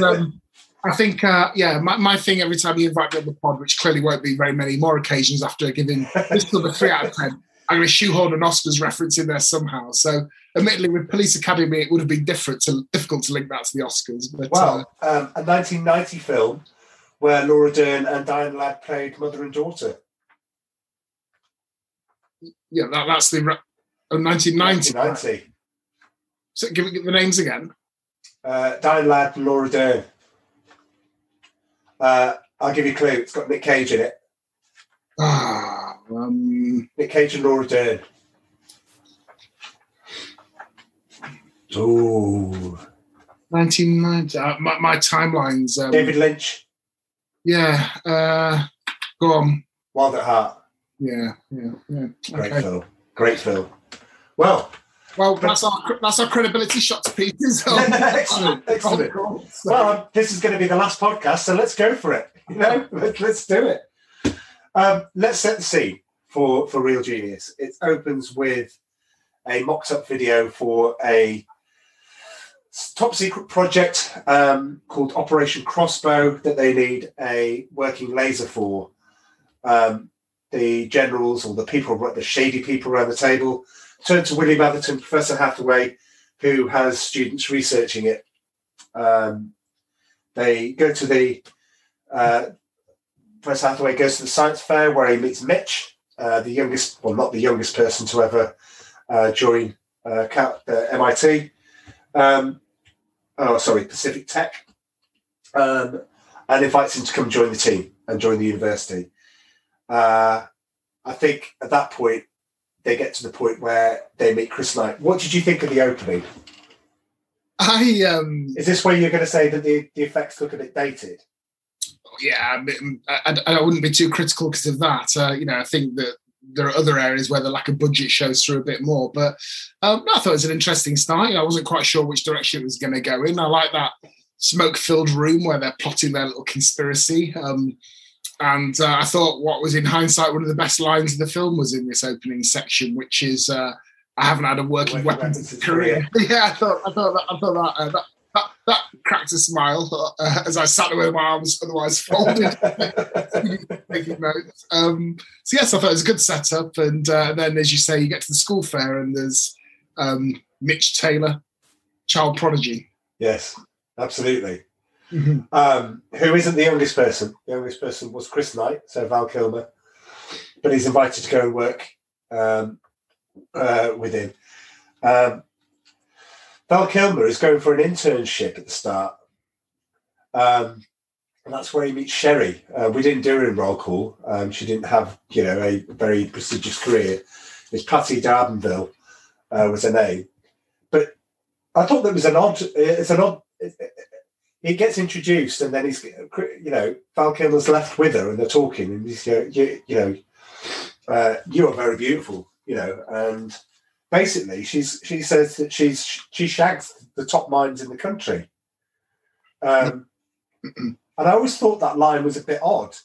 Speaker 5: Um, I think, uh, yeah, my, my thing every time you invite me on the pod, which clearly won't be very many more occasions after giving this number three out of 10, I'm going to shoehorn an Oscars reference in there somehow. So, admittedly, with Police Academy, it would have been different to, difficult to link that to the Oscars. But uh,
Speaker 1: um, a 1990 film where Laura Dern and Diane Ladd played mother and daughter.
Speaker 5: yeah, that, that's the. Oh, 1990.
Speaker 1: 1990.
Speaker 5: So, give, me the names again.
Speaker 1: Uh, Diane Ladd and Laura Dern. Uh, I'll give you a clue. It's got Nick Cage in it.
Speaker 5: Ah, um,
Speaker 1: Nick Cage and Laura Dern. Ooh,
Speaker 5: 1990. Uh, my, my timelines. Um,
Speaker 1: David Lynch,
Speaker 5: Yeah. Uh, go on.
Speaker 1: Wild at Heart.
Speaker 5: Yeah. Yeah. Yeah.
Speaker 1: Great
Speaker 5: Okay.
Speaker 1: film. Great film. Well,
Speaker 5: Well, that's our that's our credibility shot to pieces.
Speaker 1: Excellent, excellent.
Speaker 5: So-
Speaker 1: well, this is going to be the last podcast, so let's go for it. You know, Let- let's do it. Um, let's set the scene for for Real Genius. It opens with a mocked up video for a top secret project um, called Operation Crossbow that they need a working laser for. Um, the generals or the people, the shady people around the table, turn to William Atherton, Professor Hathaway, who has students researching it. Um, they go to the uh, Professor Hathaway goes to the science fair where he meets Mitch, uh, the youngest, well, not the youngest person to ever uh, join uh, uh, MIT. Um, oh, sorry, Pacific Tech, um, and invites him to come join the team and join the university. Uh, I think at that point they get to the point where they meet Chris Knight. What did you think of the opening?
Speaker 5: I um
Speaker 1: Is this where you're going to say that the, the effects look a bit dated?
Speaker 5: yeah, I, I, I wouldn't be too critical because of that. Uh, you know, I think that there are other areas where the lack of budget shows through a bit more. But um, I thought it was an interesting start. I wasn't quite sure which direction it was going to go in. I like that smoke-filled room where they're plotting their little conspiracy. Um, and uh, I thought what was in hindsight one of the best lines of the film was in this opening section, which is uh, "I haven't had a working, weapon since Korea." yeah, I thought I thought that I thought that uh, that, that, that cracked a smile uh, as I sat there with my arms otherwise folded making notes. Um, so yes, I thought it was a good setup, and uh, then as you say, you get to the school fair, and there's um, Mitch Taylor, child prodigy.
Speaker 1: yes, absolutely. Um, who isn't the youngest person? The youngest person was Chris Knight, so Val Kilmer, but he's invited to go and work um, uh, with him. Um, Val Kilmer is going for an internship at the start. Um, and that's where he meets Sherry. Uh, we didn't do her in roll call. Um, she didn't have, you know, a very prestigious career. It's Patti D'Arbanville uh, was her name. But I thought that was an odd. It's an odd. He gets introduced, and then he's, you know, Val Kilmer's left with her, and they're talking, and he's, you know, you, you know, uh, you are very beautiful, you know, and basically she's she says that she's she shags the top minds in the country. Um, and I always thought that line was a bit odd.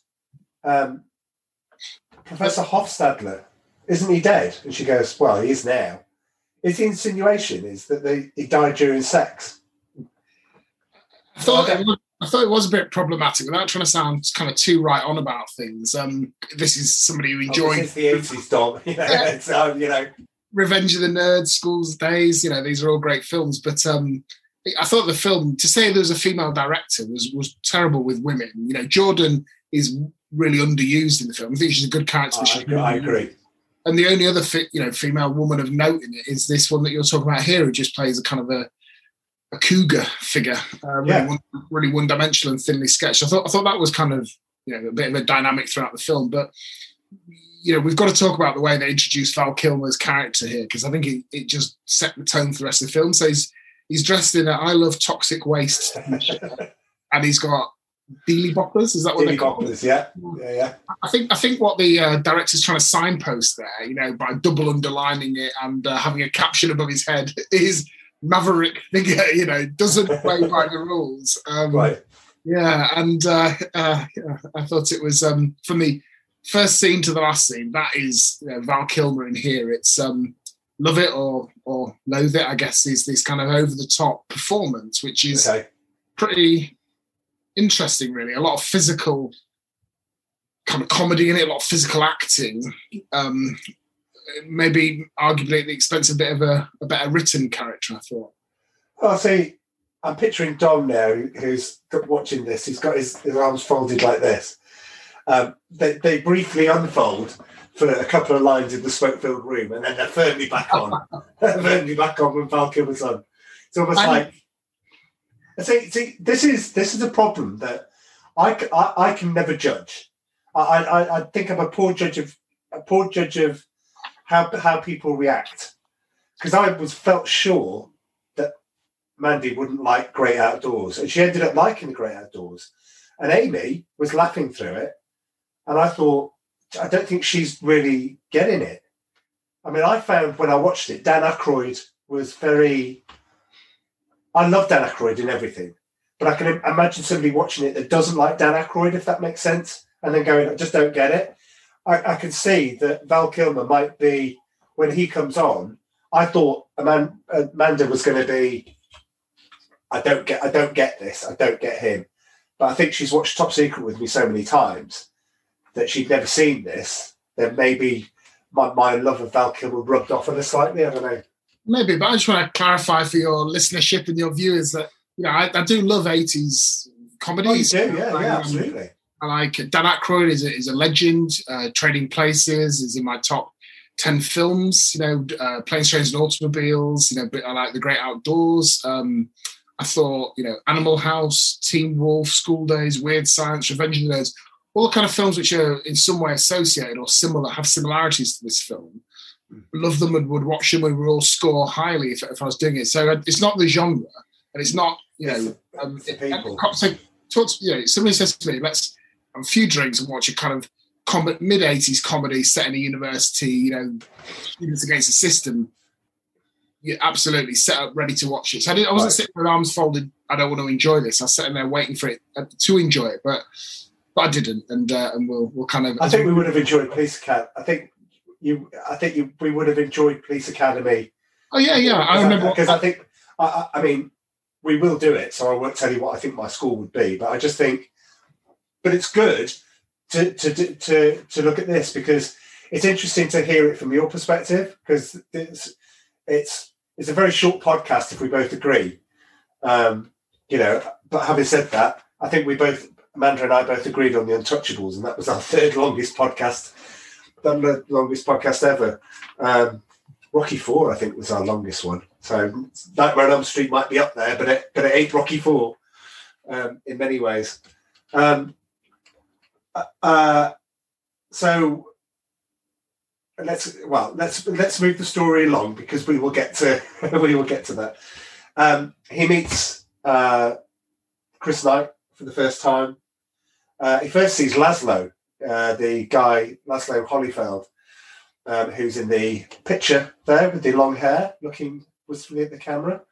Speaker 1: Um, Professor Hofstadler, isn't he dead? And she goes, Well, he is now. His insinuation is that they, he died during sex.
Speaker 5: I thought it was, I thought it was a bit problematic without trying to sound kind of too right on about things. Um, this is somebody who
Speaker 1: Oh,
Speaker 5: enjoyed
Speaker 1: Since the 80s, Dom. You know, um, you know
Speaker 5: Revenge of the Nerds, School's Days. You know, these are all great films, but um, I thought the film to say there was a female director was was terrible with women. You know, Jordan is really underused in the film. I think she's a good character. but
Speaker 1: I, agree- I agree.
Speaker 5: And the only other fi- you know female woman of note in it is this one that you're talking about here, who just plays a kind of a a cougar figure, uh, really,
Speaker 1: Yeah.
Speaker 5: one, really one dimensional and thinly sketched. I thought I thought that was kind of you know a bit of a dynamic throughout the film, but you know we've got to talk about the way they introduced Val Kilmer's character here because I think it, it just set the tone for the rest of the film. So he's he's dressed in a I love toxic waste and he's got dealy boppers. Is that what they call
Speaker 1: boppers, yeah. Yeah, yeah.
Speaker 5: I think I think what the uh, director's trying to signpost there, you know, by double underlining it and uh, having a caption above his head, is maverick figure. You know, doesn't play by the rules. Um,
Speaker 1: Right.
Speaker 5: Yeah, and uh, uh, yeah, I thought it was um, from the first scene to the last scene. That is you know, Val Kilmer in here. It's um, love it or or loathe it. I guess is this kind of over the top performance, which is
Speaker 1: Okay.
Speaker 5: pretty interesting, really. A lot of physical kind of comedy in it, a lot of physical acting. Um, maybe arguably at the expense of a bit of a, a better written character, I thought.
Speaker 1: Oh, see, I'm picturing Dom now, who's watching this. He's got his, his arms folded like this. Um, they, they briefly unfold for a couple of lines in the smoke-filled room, and then they're firmly back on. They're firmly back on when Val Kilmer's on. It's almost
Speaker 5: I'm-
Speaker 1: like. See, see, this is this is a problem that I I can never judge. I, I, I think I'm a poor judge of a poor judge of how how people react because I was felt sure that Mandy wouldn't like Great Outdoors, and she ended up liking the Great Outdoors. And Amy was laughing through it, and I thought, I don't think she's really getting it. I mean, I found when I watched it, Dan Aykroyd was very. I love Dan Aykroyd in everything, but I can imagine somebody watching it that doesn't like Dan Aykroyd, if that makes sense, and then going, I just don't get it. I, I can see that Val Kilmer might be when he comes on. I thought Amanda was going to be. I don't get. I don't get this. I don't get him. But I think she's watched Top Secret with me so many times that she'd never seen this. Then maybe my, my love of Val Kilmer rubbed off on her slightly. I don't know.
Speaker 5: Maybe, but I just want to clarify for your listenership and your viewers that you know I, I do love eighties comedies.
Speaker 1: Oh, you do? Yeah,
Speaker 5: Um,
Speaker 1: yeah, absolutely.
Speaker 5: I like Dan Aykroyd is a, is a legend. Uh, Trading Places is in my top ten films. You know, uh, Planes, Trains, and Automobiles. You know, but I like The Great Outdoors. Um, I thought you know Animal House, Teen Wolf, School Daze, Weird Science, Revenge of the Nerds. All the kind of films which are in some way associated or similar have similarities to this film. Love them and would watch them and would all score highly if, if I was doing it. So uh, it's not the genre, and it's not you know. Um,
Speaker 1: people.
Speaker 5: so talk to, you know, somebody says to me, let's have a few drinks and watch a kind of com- mid 80s comedy set in a university, you know, students against the system. You're absolutely set up, ready to watch it. So I, didn't, I wasn't
Speaker 1: Right.
Speaker 5: sitting with arms folded. I don't want to enjoy this. I was sitting there waiting for it uh, to enjoy it, but but I didn't, and uh, and we'll we'll kind of.
Speaker 1: I think we would have enjoyed Police Academy. I think you. I think you. We would have enjoyed Police Academy.
Speaker 5: Oh yeah, yeah. I remember.
Speaker 1: because I think. I, I I mean, we will do it. So I won't tell you what I think my score would be, but I just think. But it's good to to to to look at this because it's interesting to hear it from your perspective because it's it's it's a very short podcast if we both agree. Um, you know, but having said that, I think we both Amanda and I both agreed on the Untouchables, and that was our third longest podcast, the longest podcast ever. Um, Rocky Four, I think, was our longest one. So Nightmare on Elm Street might be up there, but it but it ain't Rocky Four um, in many ways. Um, uh, so let's well let's let's move the story along because we will get to we will get to that. Um, he meets uh, Chris Knight for the first time. Uh, he first sees Laszlo, uh, the guy Laszlo Hollyfeld, um, who's in the picture there with the long hair, looking wistfully at the camera,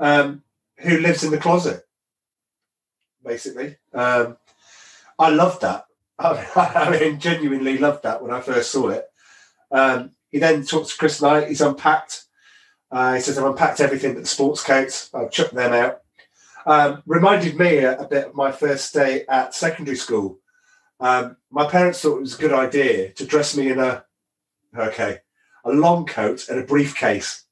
Speaker 1: um, who lives in the closet, basically. Um, I loved that. I mean, genuinely loved that when I first saw it. Um, he then talks to Chris Knight. He's unpacked. Uh, he says, I've unpacked everything but the sports coats. I've chucked them out. Um, reminded me a, a bit of my first day at secondary school. Um, my parents thought it was a good idea to dress me in a, okay, a long coat and a briefcase.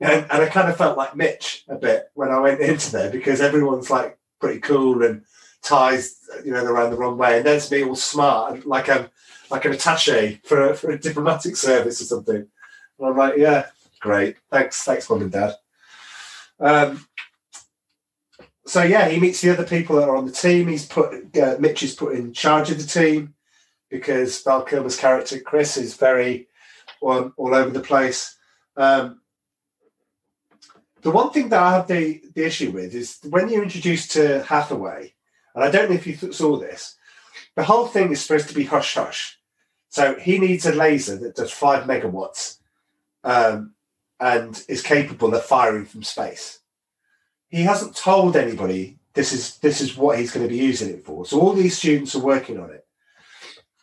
Speaker 1: And, and I kind of felt like Mitch a bit when I went into there because everyone's like pretty cool and ties, you know, around the wrong way. And there's me all smart, like I'm like an attache for, for a diplomatic service or something. And I'm like, yeah, great. Thanks, thanks, mum and dad. Um, so yeah, he meets the other people that are on the team. He's put uh, Mitch is put in charge of the team because Val Kilmer's character Chris is very all, all over the place. Um, the one thing that I have the, the issue with is when you're introduced to Hathaway, and I don't know if you th- saw this, the whole thing is supposed to be hush hush. So he needs a laser that does five megawatts um, and is capable of firing from space. He hasn't told anybody this is this is what he's going to be using it for. So all these students are working on it.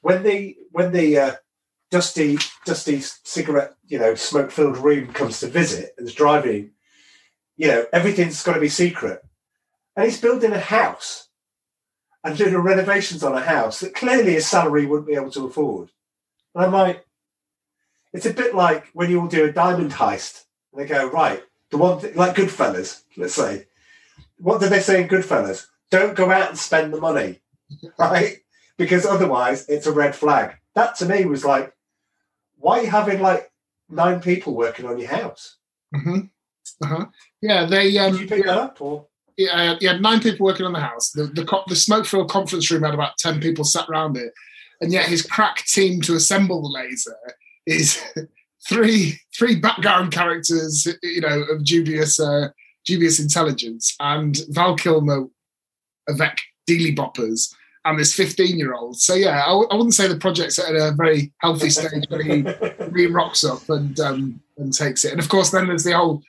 Speaker 1: When the when the uh, dusty dusty cigarette you know smoke filled room comes to visit and is driving, you know everything's got to be secret, and he's building a house and doing renovations on a house that clearly his salary wouldn't be able to afford. And I'm like, it's a bit like when you all do a diamond heist and they go, right, the one thing, like Goodfellas, let's say. What do they say in Goodfellas? Don't go out and spend the money, right? Because otherwise it's a red flag. That to me was like, why are you having like nine people working on your house?
Speaker 5: hmm Uh-huh. Yeah, they. Um,
Speaker 1: Did you pick that up? Or
Speaker 5: yeah, you had nine people working on the house. The the, the smoke-filled conference room had about ten people sat around it, and yet his crack team to assemble the laser is three three background characters, you know, of dubious uh, dubious intelligence, and Val Kilmer avec dealy boppers, and this 15 year old. So yeah, I, w- I wouldn't say the project's at a very healthy stage, but he, he rocks up and um, and takes it. And of course, then there's the whole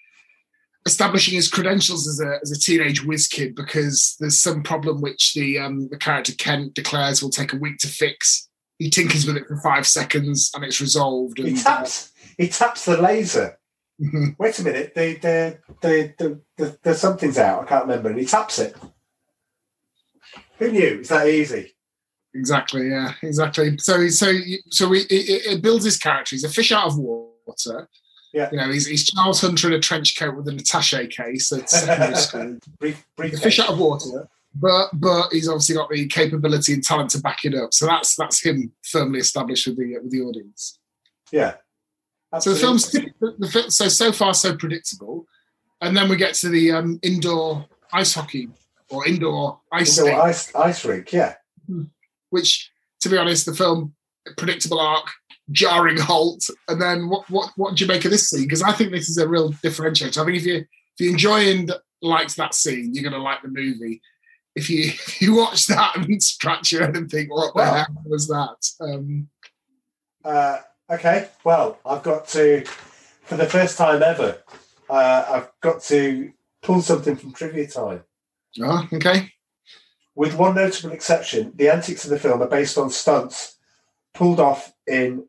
Speaker 5: establishing his credentials as a, as a teenage whiz kid because there's some problem which the um, the character Kent declares will take a week to fix. He tinkers with it for five seconds and it's resolved.
Speaker 1: He
Speaker 5: And, uh,
Speaker 1: taps. He taps the laser. Wait a minute. The the the the, the, the something's out. I can't remember. And he taps it. Who knew? It's that easy.
Speaker 5: Exactly. Yeah. Exactly. So so so we, it, it builds his character. He's a fish out of water.
Speaker 1: Yeah.
Speaker 5: You know, he's, he's Charles Hunter in a trench coat with an attache case at secondary school.
Speaker 1: Brief, brief.
Speaker 5: A fish out of water, but but he's obviously got the capability and talent to back it up. So that's that's him firmly established with the with the audience.
Speaker 1: Yeah.
Speaker 5: So the film's the, the, so so far so predictable, and then we get to the um, indoor ice hockey or indoor ice
Speaker 1: Indoor
Speaker 5: skate,
Speaker 1: ice ice rink. Yeah.
Speaker 5: which, to be honest, the film predictable arc, jarring halt, and then what what what do you make of this scene? Because I think this is a real differentiator. I think if you if you enjoy and liked that scene, you're going to like the movie. If you if you watch that and scratch your head and think, what the
Speaker 1: Well-
Speaker 5: hell was that? Um,
Speaker 1: Uh, okay. Well, I've got to, for the first time ever, uh, I've got to pull something from trivia time.
Speaker 5: oh, okay.
Speaker 1: With one notable exception, the antics of the film are based on stunts pulled off in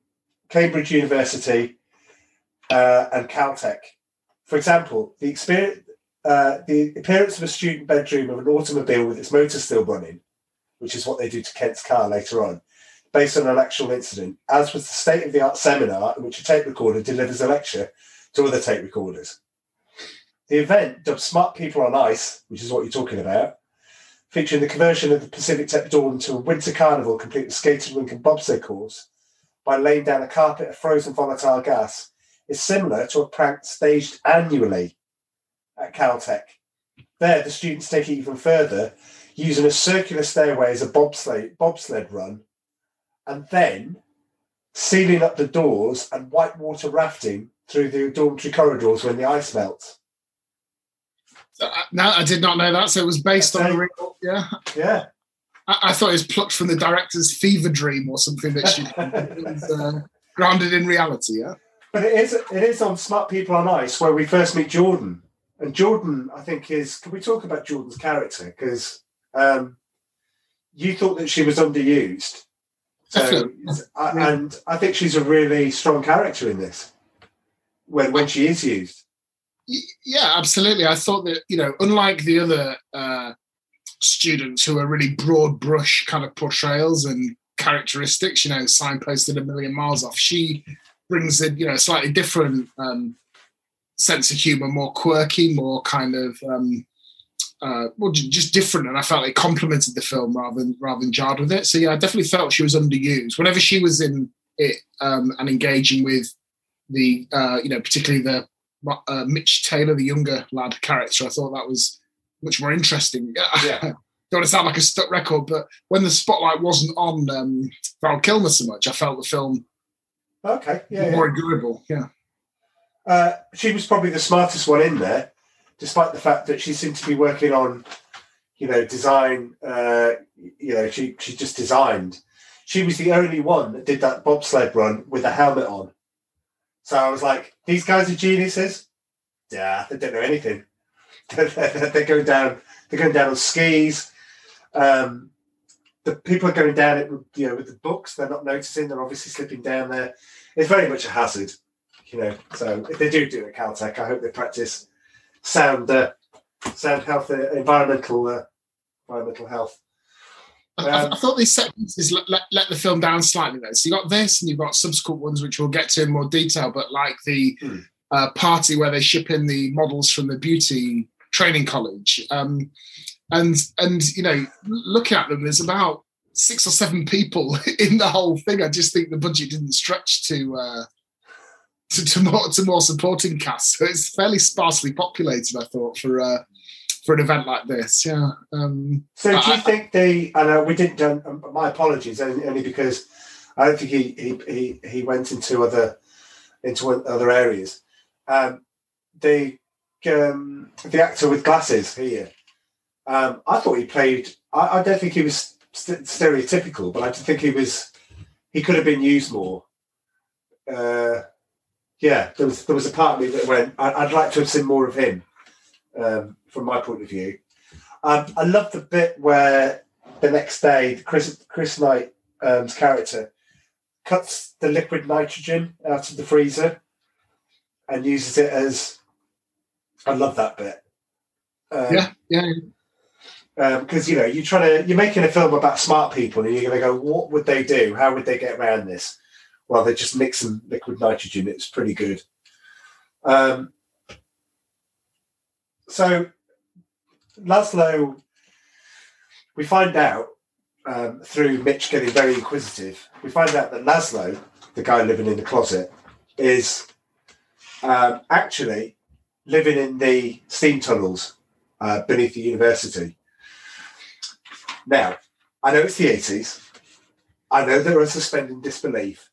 Speaker 1: Cambridge University uh, and Caltech. For example, the experience, uh, the appearance of a student bedroom of an automobile with its motor still running, which is what they do to Kent's car later on, based on an actual incident, as was the state of the art seminar in which a tape recorder delivers a lecture to other tape recorders. The event, dubbed Smart People on Ice, which is what you're talking about, featuring the conversion of the Pacific Tech dorm to a winter carnival complete with skating rink and bobsleigh course by laying down a carpet of frozen volatile gas, is similar to a prank staged annually at Caltech. There, the students take it even further, using a circular stairway as a bobsled run, and then sealing up the doors and whitewater rafting through the dormitory corridors when the ice melts.
Speaker 5: So, uh, no, I did not know that. So it was based on a real. Yeah,
Speaker 1: Yeah.
Speaker 5: I, I thought it was plucked from the director's fever dream or something that she was, uh, grounded in reality. Yeah.
Speaker 1: But it is it is on Smart People on Ice where we first meet Jordan, and Jordan I think is. Can we talk about Jordan's character because um, you thought that she was underused, so
Speaker 5: Definitely.
Speaker 1: I, and I think she's a really strong character in this when when she is used.
Speaker 5: Yeah, absolutely. I thought that you know, unlike the other uh, students who are really broad brush kind of portrayals and characteristics, you know, signposted a million miles off, she brings a you know slightly different um, sense of humor, more quirky, more kind of um, uh, well, just different. And I felt it complemented the film rather than rather than jarred with it. So yeah, I definitely felt she was underused. Whenever she was in it um, and engaging with the uh, you know particularly the uh, Mitch Taylor, the younger lad character, I thought that was much more interesting.
Speaker 1: Yeah.
Speaker 5: Don't want to sound like a stuck record, but when the spotlight wasn't on um, Val Kilmer so much, I felt the film
Speaker 1: Okay, yeah, yeah.
Speaker 5: more enjoyable. Yeah.
Speaker 1: Uh, she was probably the smartest one in there, despite the fact that she seemed to be working on, you know, design. Uh, you know, she she just designed. She was the only one that did that bobsled run with a helmet on. So I was like, these guys are geniuses. Yeah, they don't know anything. they're going down. They're going down on skis. Um, the people are going down it, with, you know, with the books. They're not noticing. They're obviously slipping down there. It's very much a hazard you know. So if they do do it at Caltech, I hope they practice sound, uh, sound health, uh, environmental, uh, environmental health.
Speaker 5: I, I-
Speaker 1: Um,
Speaker 5: I thought these sequences let, let, let the film down slightly though. So you got this, and you've got subsequent ones which we'll get to in more detail. But like the
Speaker 1: Hmm.
Speaker 5: uh, party where they ship in the models from the beauty training college, um, and and you know, looking at them, there's about six or seven people in the whole thing. I just think the budget didn't stretch to. Uh, to, to more to more supporting cast, so it's fairly sparsely populated. I thought for uh, for an event like this, yeah. Um,
Speaker 1: So do
Speaker 5: I-
Speaker 1: you think they? I know we didn't. Um, um, my apologies, only, only because I don't think he, he he he went into other into other areas. Um, they um, the actor with glasses here. Um, I thought he played. I, I don't think he was st- stereotypical, but I think he was. He could have been used more. Uh, yeah, there was there was a part of me that went. I, I'd like to have seen more of him. Um, from my point of view, um, I love the bit where the next day Chris Chris Knight's um, character cuts the liquid nitrogen out of the freezer and uses it as. I love that bit. Um,
Speaker 5: Yeah, yeah.
Speaker 1: because you know you're trying to you're making a film about smart people and you're going to go what would they do how would they get around this well they just mix some liquid nitrogen it's pretty good um, so laszlo we find out um, through mitch getting very inquisitive we find out that laszlo the guy living in the closet is um, actually living in the steam tunnels uh, beneath the university now, I know it's the 80s. I know there was suspending disbelief.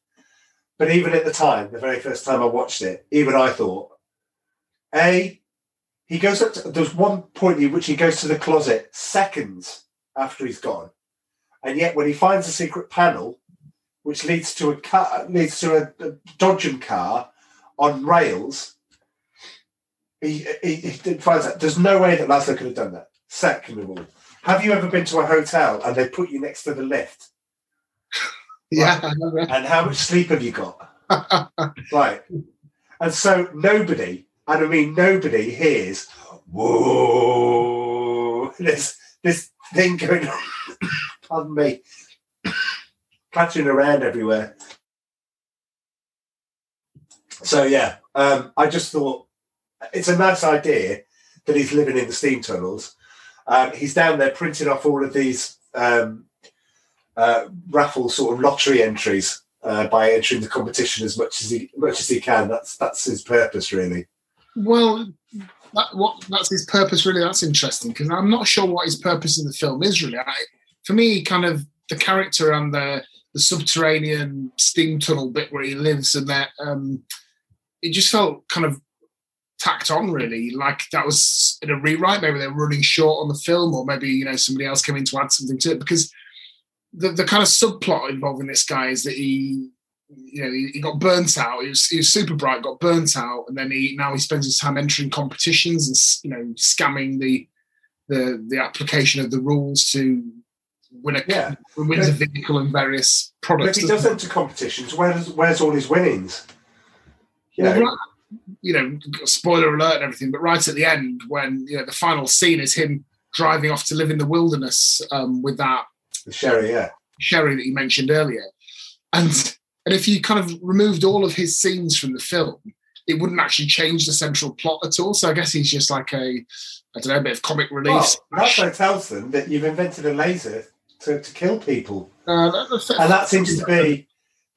Speaker 1: But even at the time, the very first time I watched it, even I thought, A, he goes up to, there's one point in which he goes to the closet seconds after he's gone. And yet when he finds a secret panel, which leads to a car, leads to a, a car on rails, he, he, he finds that there's no way that Laszlo could have done that. Second of all, have you ever been to a hotel and they put you next to the lift?
Speaker 5: Yeah.
Speaker 1: And how much sleep have you got? right. And so nobody, and I mean nobody, hears whoa. There's this thing going on. Pardon me. Clattering around everywhere. So yeah, um, I just thought it's a nice idea that he's living in the steam tunnels. Um, he's down there printing off all of these um, uh, raffle sort of lottery entries uh, by entering the competition as much as he much as he can. That's that's his purpose, really.
Speaker 5: Well, that, what that's his purpose. Really, that's interesting because I'm not sure what his purpose in the film is. Really, I, for me, kind of the character and the the subterranean steam tunnel bit where he lives, and that um, it just felt kind of tacked on. Really, like that was in a rewrite. Maybe they're running short on the film, or maybe you know somebody else came in to add something to it because. The, the kind of subplot involving this guy is that he you know, he, he got burnt out. He was, he was super bright, got burnt out, and then he now he spends his time entering competitions and you know scamming the the the application of the rules to win a
Speaker 1: Yeah.
Speaker 5: win a vehicle and various
Speaker 1: But
Speaker 5: products.
Speaker 1: if he does enter competitions, where's where's all his winnings? You
Speaker 5: Well,
Speaker 1: know,
Speaker 5: right- you know, spoiler alert and everything, but right at the end, when you know the final scene is him driving off to live in the wilderness um, with that
Speaker 1: the sherry, yeah.
Speaker 5: Sherry that you mentioned earlier. And and if you kind of removed all of his scenes from the film, it wouldn't actually change the central plot at all. So I guess he's just like a I don't know, a bit of comic
Speaker 1: Well,
Speaker 5: relief.
Speaker 1: Laszlo tells them that you've invented a laser to, to kill people.
Speaker 5: Uh, that-
Speaker 1: and that seems to be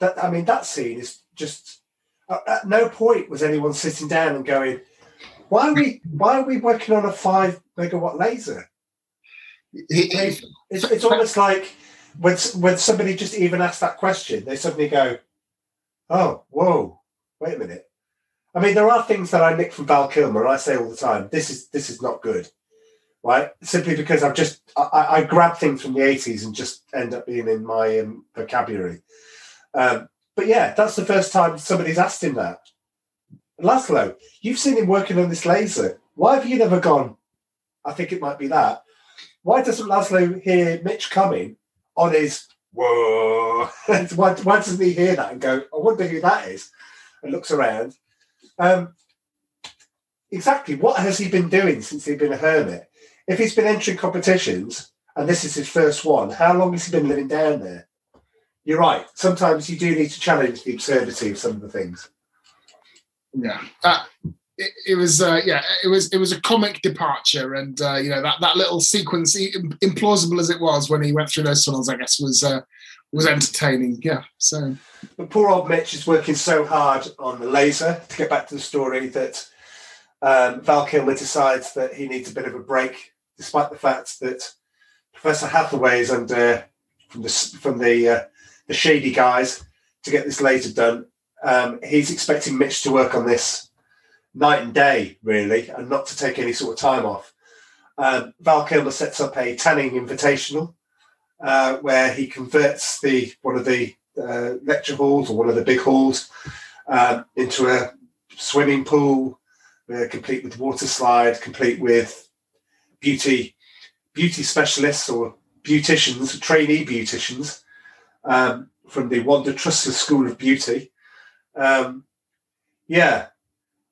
Speaker 1: that i mean that scene is just at, at no point was anyone sitting down and going why are we why are we working on a five megawatt laser
Speaker 5: he-
Speaker 1: it's, it's almost like when when somebody just even asks that question they suddenly go oh whoa wait a minute. I mean there are things that i nick from val kilmer and i say all the time this is this is not good right? Simply because i've just I I grab things from the 80s and just end up being in my um, vocabulary. Um, but yeah that's the first time somebody's asked him that. Laszlo you've seen him working on this laser. Why have you never gone? I think it might be that why doesn't laszlo hear mitch coming on his whoa why, doesn't he hear that and go i wonder who that is and looks around? Um, exactly what has he been doing since he's been a hermit? If he's been entering competitions and this is his first one how long has he been living down there? You're right sometimes you do need to challenge the absurdity of some of the things.
Speaker 5: Yeah. It, was uh, yeah it was it was a comic departure and uh, you know that that little sequence implausible as it was when he went through those tunnels i guess was uh, was entertaining yeah so
Speaker 1: But poor old Mitch is working so hard on the laser to get back to the story that um, Val Kilmer decides that he needs a bit of a break, despite the fact that Professor Hathaway is under from the from the uh, the shady guys to get this laser done. Um, he's expecting Mitch to work on this night and day, really, and not to take any sort of time off. Um, Val Kilmer sets up a tanning invitational uh, where he converts the one of the uh, lecture halls or one of the big halls um, into a swimming pool, uh, complete with water slide, complete with beauty beauty specialists or beauticians, trainee beauticians um, from the Wanda Trustler School of Beauty. Um, yeah,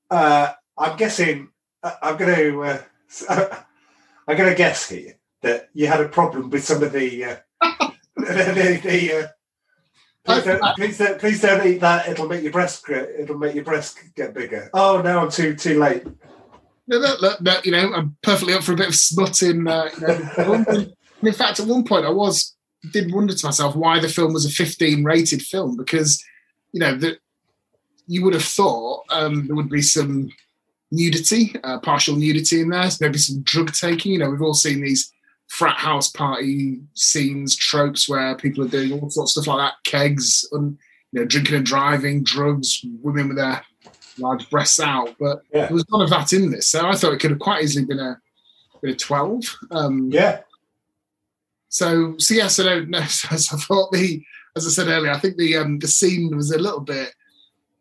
Speaker 1: uh, I'm guessing. I'm going to. Uh, I'm going to guess here that you had a problem with some of the. Uh, the, the uh, please, don't, please, don't, please don't eat that. It'll make your breast. It'll make your breast get bigger. Oh no, I'm too too late.
Speaker 5: No, no, no, no, you know, I'm perfectly up for a bit of smutting. in. Uh, you know, and in fact, at one point, I was did wonder to myself why the film was a 15 rated film because you know that you would have thought um, there would be some nudity, uh, partial nudity in there, maybe some drug taking. You know, we've all seen these frat house party scenes, tropes where people are doing all sorts of stuff like that, kegs, and you know, drinking and driving, drugs, women with their large breasts out. But
Speaker 1: Yeah.
Speaker 5: there was none of that in this, so I thought it could have quite easily been a been a 12. Um,
Speaker 1: Yeah,
Speaker 5: so, so yeah, so no, no. So I thought the, as I said earlier, I think the um, the scene was a little bit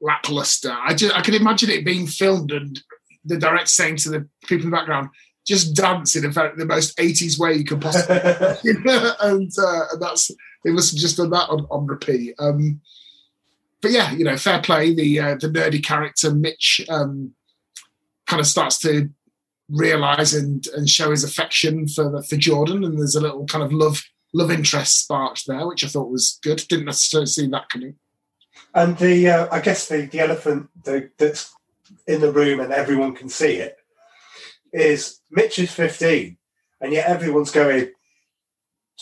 Speaker 5: lackluster. I just I could imagine it being filmed and the director saying to the people in the background, "Just dance in very, the most '80s way you can possibly." and, uh, and that's they must have just done that on, on repeat. Um, but yeah, you know, fair play. The uh, the nerdy character Mitch um, kind of starts to realize and and show his affection for for Jordan, and there's a little kind of love love interest sparked there, which I thought was good. Didn't necessarily see that coming.
Speaker 1: And the uh, I guess the the elephant the, that's in the room and everyone can see it is Mitch is 15, and yet everyone's going.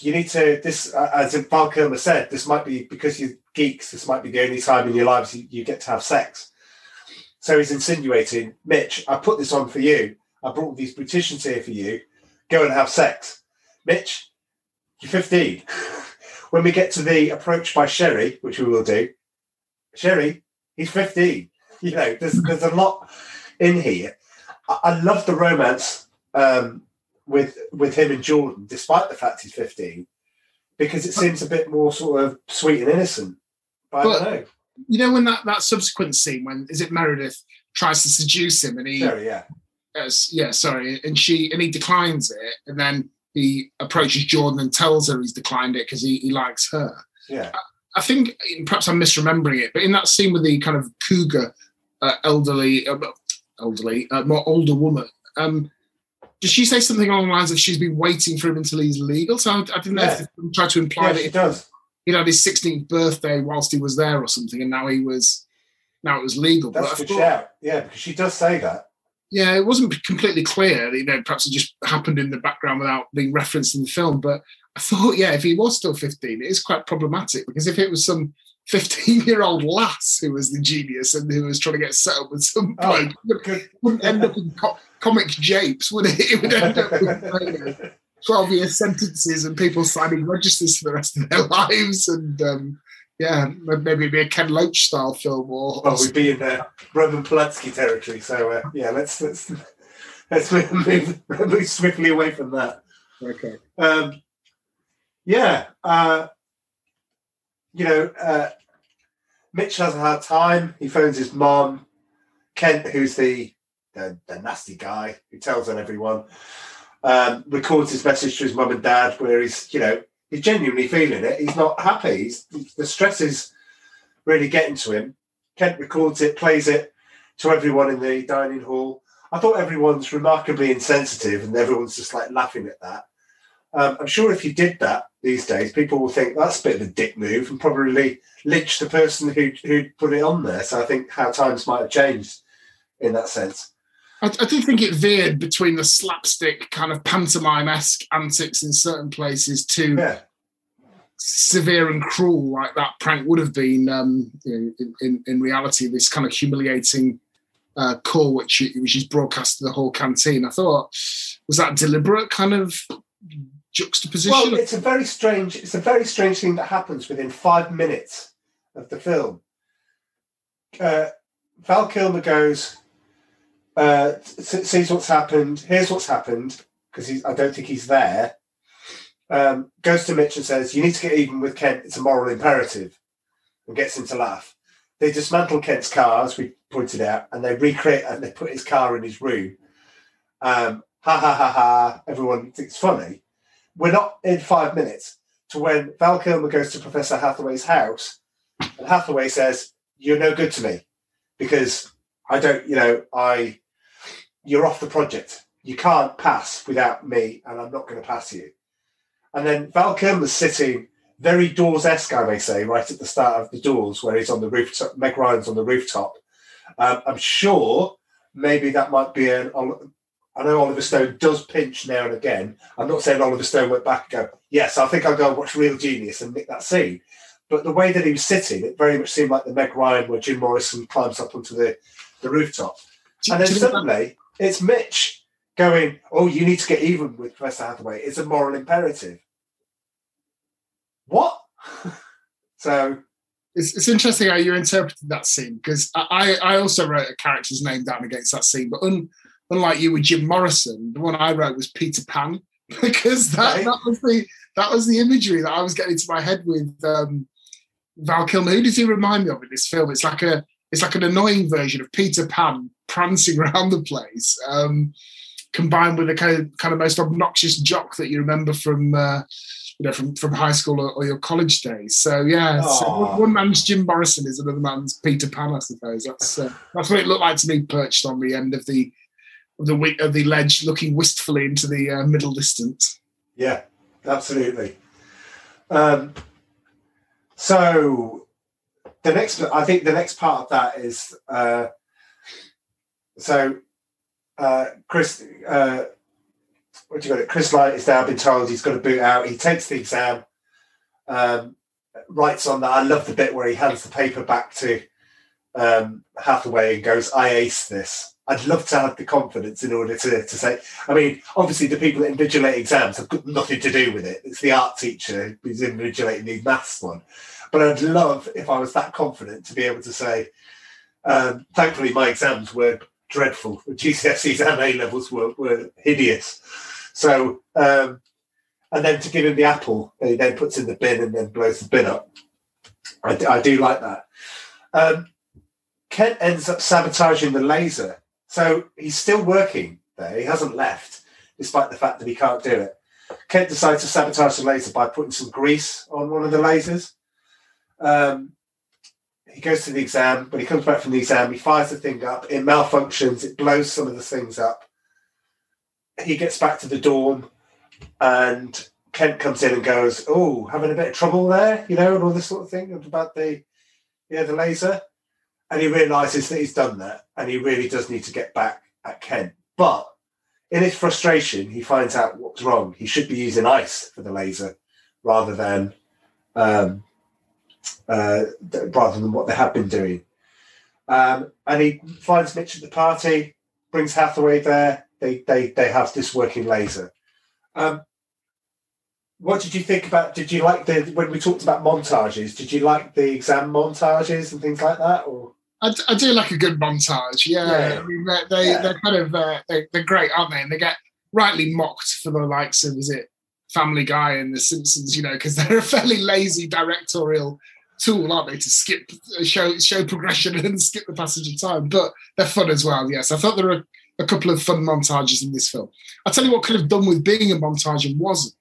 Speaker 1: You need to this, as Val Kilmer said, this might be because you're geeks. This might be the only time in your lives you, you get to have sex. So he's insinuating, Mitch, I put this on for you. I brought these beauticians here for you. Go and have sex. Mitch, you're 15. when we get to the approach by Sherry, which we will do, Sherry, he's 15. You know, there's there's a lot in here. I, I love the romance um, with with him and Jordan, despite the fact he's 15, because it seems a bit more sort of sweet and innocent. But, I
Speaker 5: But-
Speaker 1: don't know.
Speaker 5: You know, when that that subsequent scene when is it Meredith tries to seduce him and he
Speaker 1: Sherry, yeah.
Speaker 5: uh, yeah sorry and she and he declines it and then he approaches Jordan and tells her he's declined it because he, he likes her.
Speaker 1: Yeah.
Speaker 5: I think perhaps I'm misremembering it, but in that scene with the kind of cougar, uh, elderly, uh, elderly, uh, more older woman, um, does she say something along the lines of she's been waiting for him until he's legal? So I, I didn't know if they tried to imply
Speaker 1: Yeah,
Speaker 5: that he
Speaker 1: does.
Speaker 5: he'd had his 16th birthday whilst he was there or something, and now he was now it was legal.
Speaker 1: That's a
Speaker 5: but I
Speaker 1: good
Speaker 5: thought,
Speaker 1: shout. Yeah, because she does say that.
Speaker 5: Yeah, it wasn't completely clear. You know, perhaps it just happened in the background without being referenced in the film. But I thought, yeah, if he was still 15, it is quite problematic because if it was some 15 year old lass who was the genius and who was trying to get set up with some
Speaker 1: Oh,
Speaker 5: bloke, it wouldn't end up in co- comic japes, would it? It would end up with you know, 12 year sentences and people signing registers for the rest of their lives. And um, yeah, maybe it'd be a Ken Loach style film or,
Speaker 1: Well, we'd be in uh, Roman Polanski territory. So uh, yeah, let's let's let's move, move swiftly away from that.
Speaker 5: okay.
Speaker 1: Um, yeah, uh, you know, uh, Mitch has a hard time. He phones his mom, Kent, who's the, the the nasty guy who tells on everyone. Um, records his message to his mum and dad, where he's, you know, he's genuinely feeling it. He's not happy. He's, the stress is really getting to him. Kent records it, plays it to everyone in the dining hall. I thought everyone's remarkably insensitive, and everyone's just like laughing at that. Um, I'm sure if you did that these days, people will think that's a bit of a dick move and probably lynch the person who who put it on there. So I think how times might have changed in that sense.
Speaker 5: I, I do think it veered between the slapstick kind of pantomime esque antics in certain places to
Speaker 1: Yeah,
Speaker 5: severe and cruel, like that prank would have been um, in, in, in reality, this kind of humiliating uh, call which, which is broadcast to the whole canteen. I thought, was that deliberate kind of juxtaposition?
Speaker 1: well, it's a very strange. It's a very strange thing that happens within five minutes of the film. Uh, Val Kilmer goes, uh, sees what's happened. Here's what's happened because I don't think he's there. Um, goes to Mitch and says, "You need to get even with Kent. It's a moral imperative," and gets him to laugh. They dismantle Kent's car, as we pointed out, and they recreate and they put his car in his room. Um, ha ha ha ha! Everyone thinks it's funny. We're not in five minutes to when Val Kilmer goes to Professor Hathaway's house, and Hathaway says, "You're no good to me because I don't, you know, I you're off the project. You can't pass without me, and I'm not going to pass you." And then Val Kilmer's sitting very Doors-esque, I may say, right at the start of the Doors, where he's on the rooftop. Meg Ryan's on the rooftop. Um, I'm sure maybe that might be an. I know Oliver Stone does pinch now and again. I'm not saying Oliver Stone went back and go, yes, I think I'll go and watch Real Genius and nick that scene. But the way that he was sitting, it very much seemed like the Meg Ryan where Jim Morrison climbs up onto the, the rooftop. And then suddenly it's Mitch going, Oh, you need to get even with Professor Hathaway. It's a moral imperative. What? so
Speaker 5: it's, it's interesting how you interpreted that scene because I, I also wrote a character's name down against that scene, but un, unlike you with Jim Morrison, the one I wrote was Peter Pan because that,
Speaker 1: Right.
Speaker 5: that was the that was the imagery that I was getting into my head with um, Val Kilmer. Who does he remind me of in this film? It's like a it's like an annoying version of Peter Pan prancing around the place, um, combined with the kind of, kind of most obnoxious jock that you remember from uh, you know from, from high school or, or your college days. So yeah, so one- one man's Jim Morrison is another man's Peter Pan, I suppose. That's uh, that's what it looked like to me, perched on the end of the of the of the ledge, looking wistfully into the uh, middle distance.
Speaker 1: Yeah, absolutely. Um, so the next, I think the next part of that is uh, so uh, Chris. Uh, what do you got? It? Chris Knight is now been told he's got to boot out. He takes the exam, um, writes on that. I love the bit where he hands the paper back to um, Hathaway and goes, "I ace this." I'd love to have the confidence in order to, to say. I mean, obviously, the people that invigilate exams have got nothing to do with it. It's the art teacher who's invigilating the maths one. But I'd love if I was that confident to be able to say. Um, thankfully, my exams were dreadful. The GCSEs and A levels were, were hideous. So, um, and then to give him the apple, he then puts in the bin and then blows the bin up. I, I do like that. Um, Kent ends up sabotaging the laser. So he's still working there. He hasn't left, despite the fact that he can't do it. Kent decides to sabotage the laser by putting some grease on one of the lasers. Um, he goes to the exam. When he comes back from the exam, he fires the thing up. It malfunctions. It blows some of the things up. He gets back to the dorm, and Kent comes in and goes, "Oh, having a bit of trouble there, you know, and all this sort of thing about the yeah the laser." And he realizes that he's done that, and he really does need to get back at Kent. But in his frustration, he finds out what's wrong. He should be using ice for the laser rather than um, uh, rather than what they have been doing. Um, and he finds Mitch at the party, brings Hathaway there. They they they have this working laser. Um, what did you think about? Did you like the when we talked about montages? Did you like the exam montages and things like that? Or
Speaker 5: I, I do like a good montage. Yeah,
Speaker 1: Yeah.
Speaker 5: I mean, they, they
Speaker 1: Yeah.
Speaker 5: they're kind of uh, they, they're great, aren't they? And they get rightly mocked for the likes of is it Family Guy and The Simpsons, you know, because they're a fairly lazy directorial tool, aren't they, to skip uh, show show progression and skip the passage of time. But they're fun as well. Yes, I thought there were a couple of fun montages in this film. I'll tell you what could have done with being a montage and wasn't.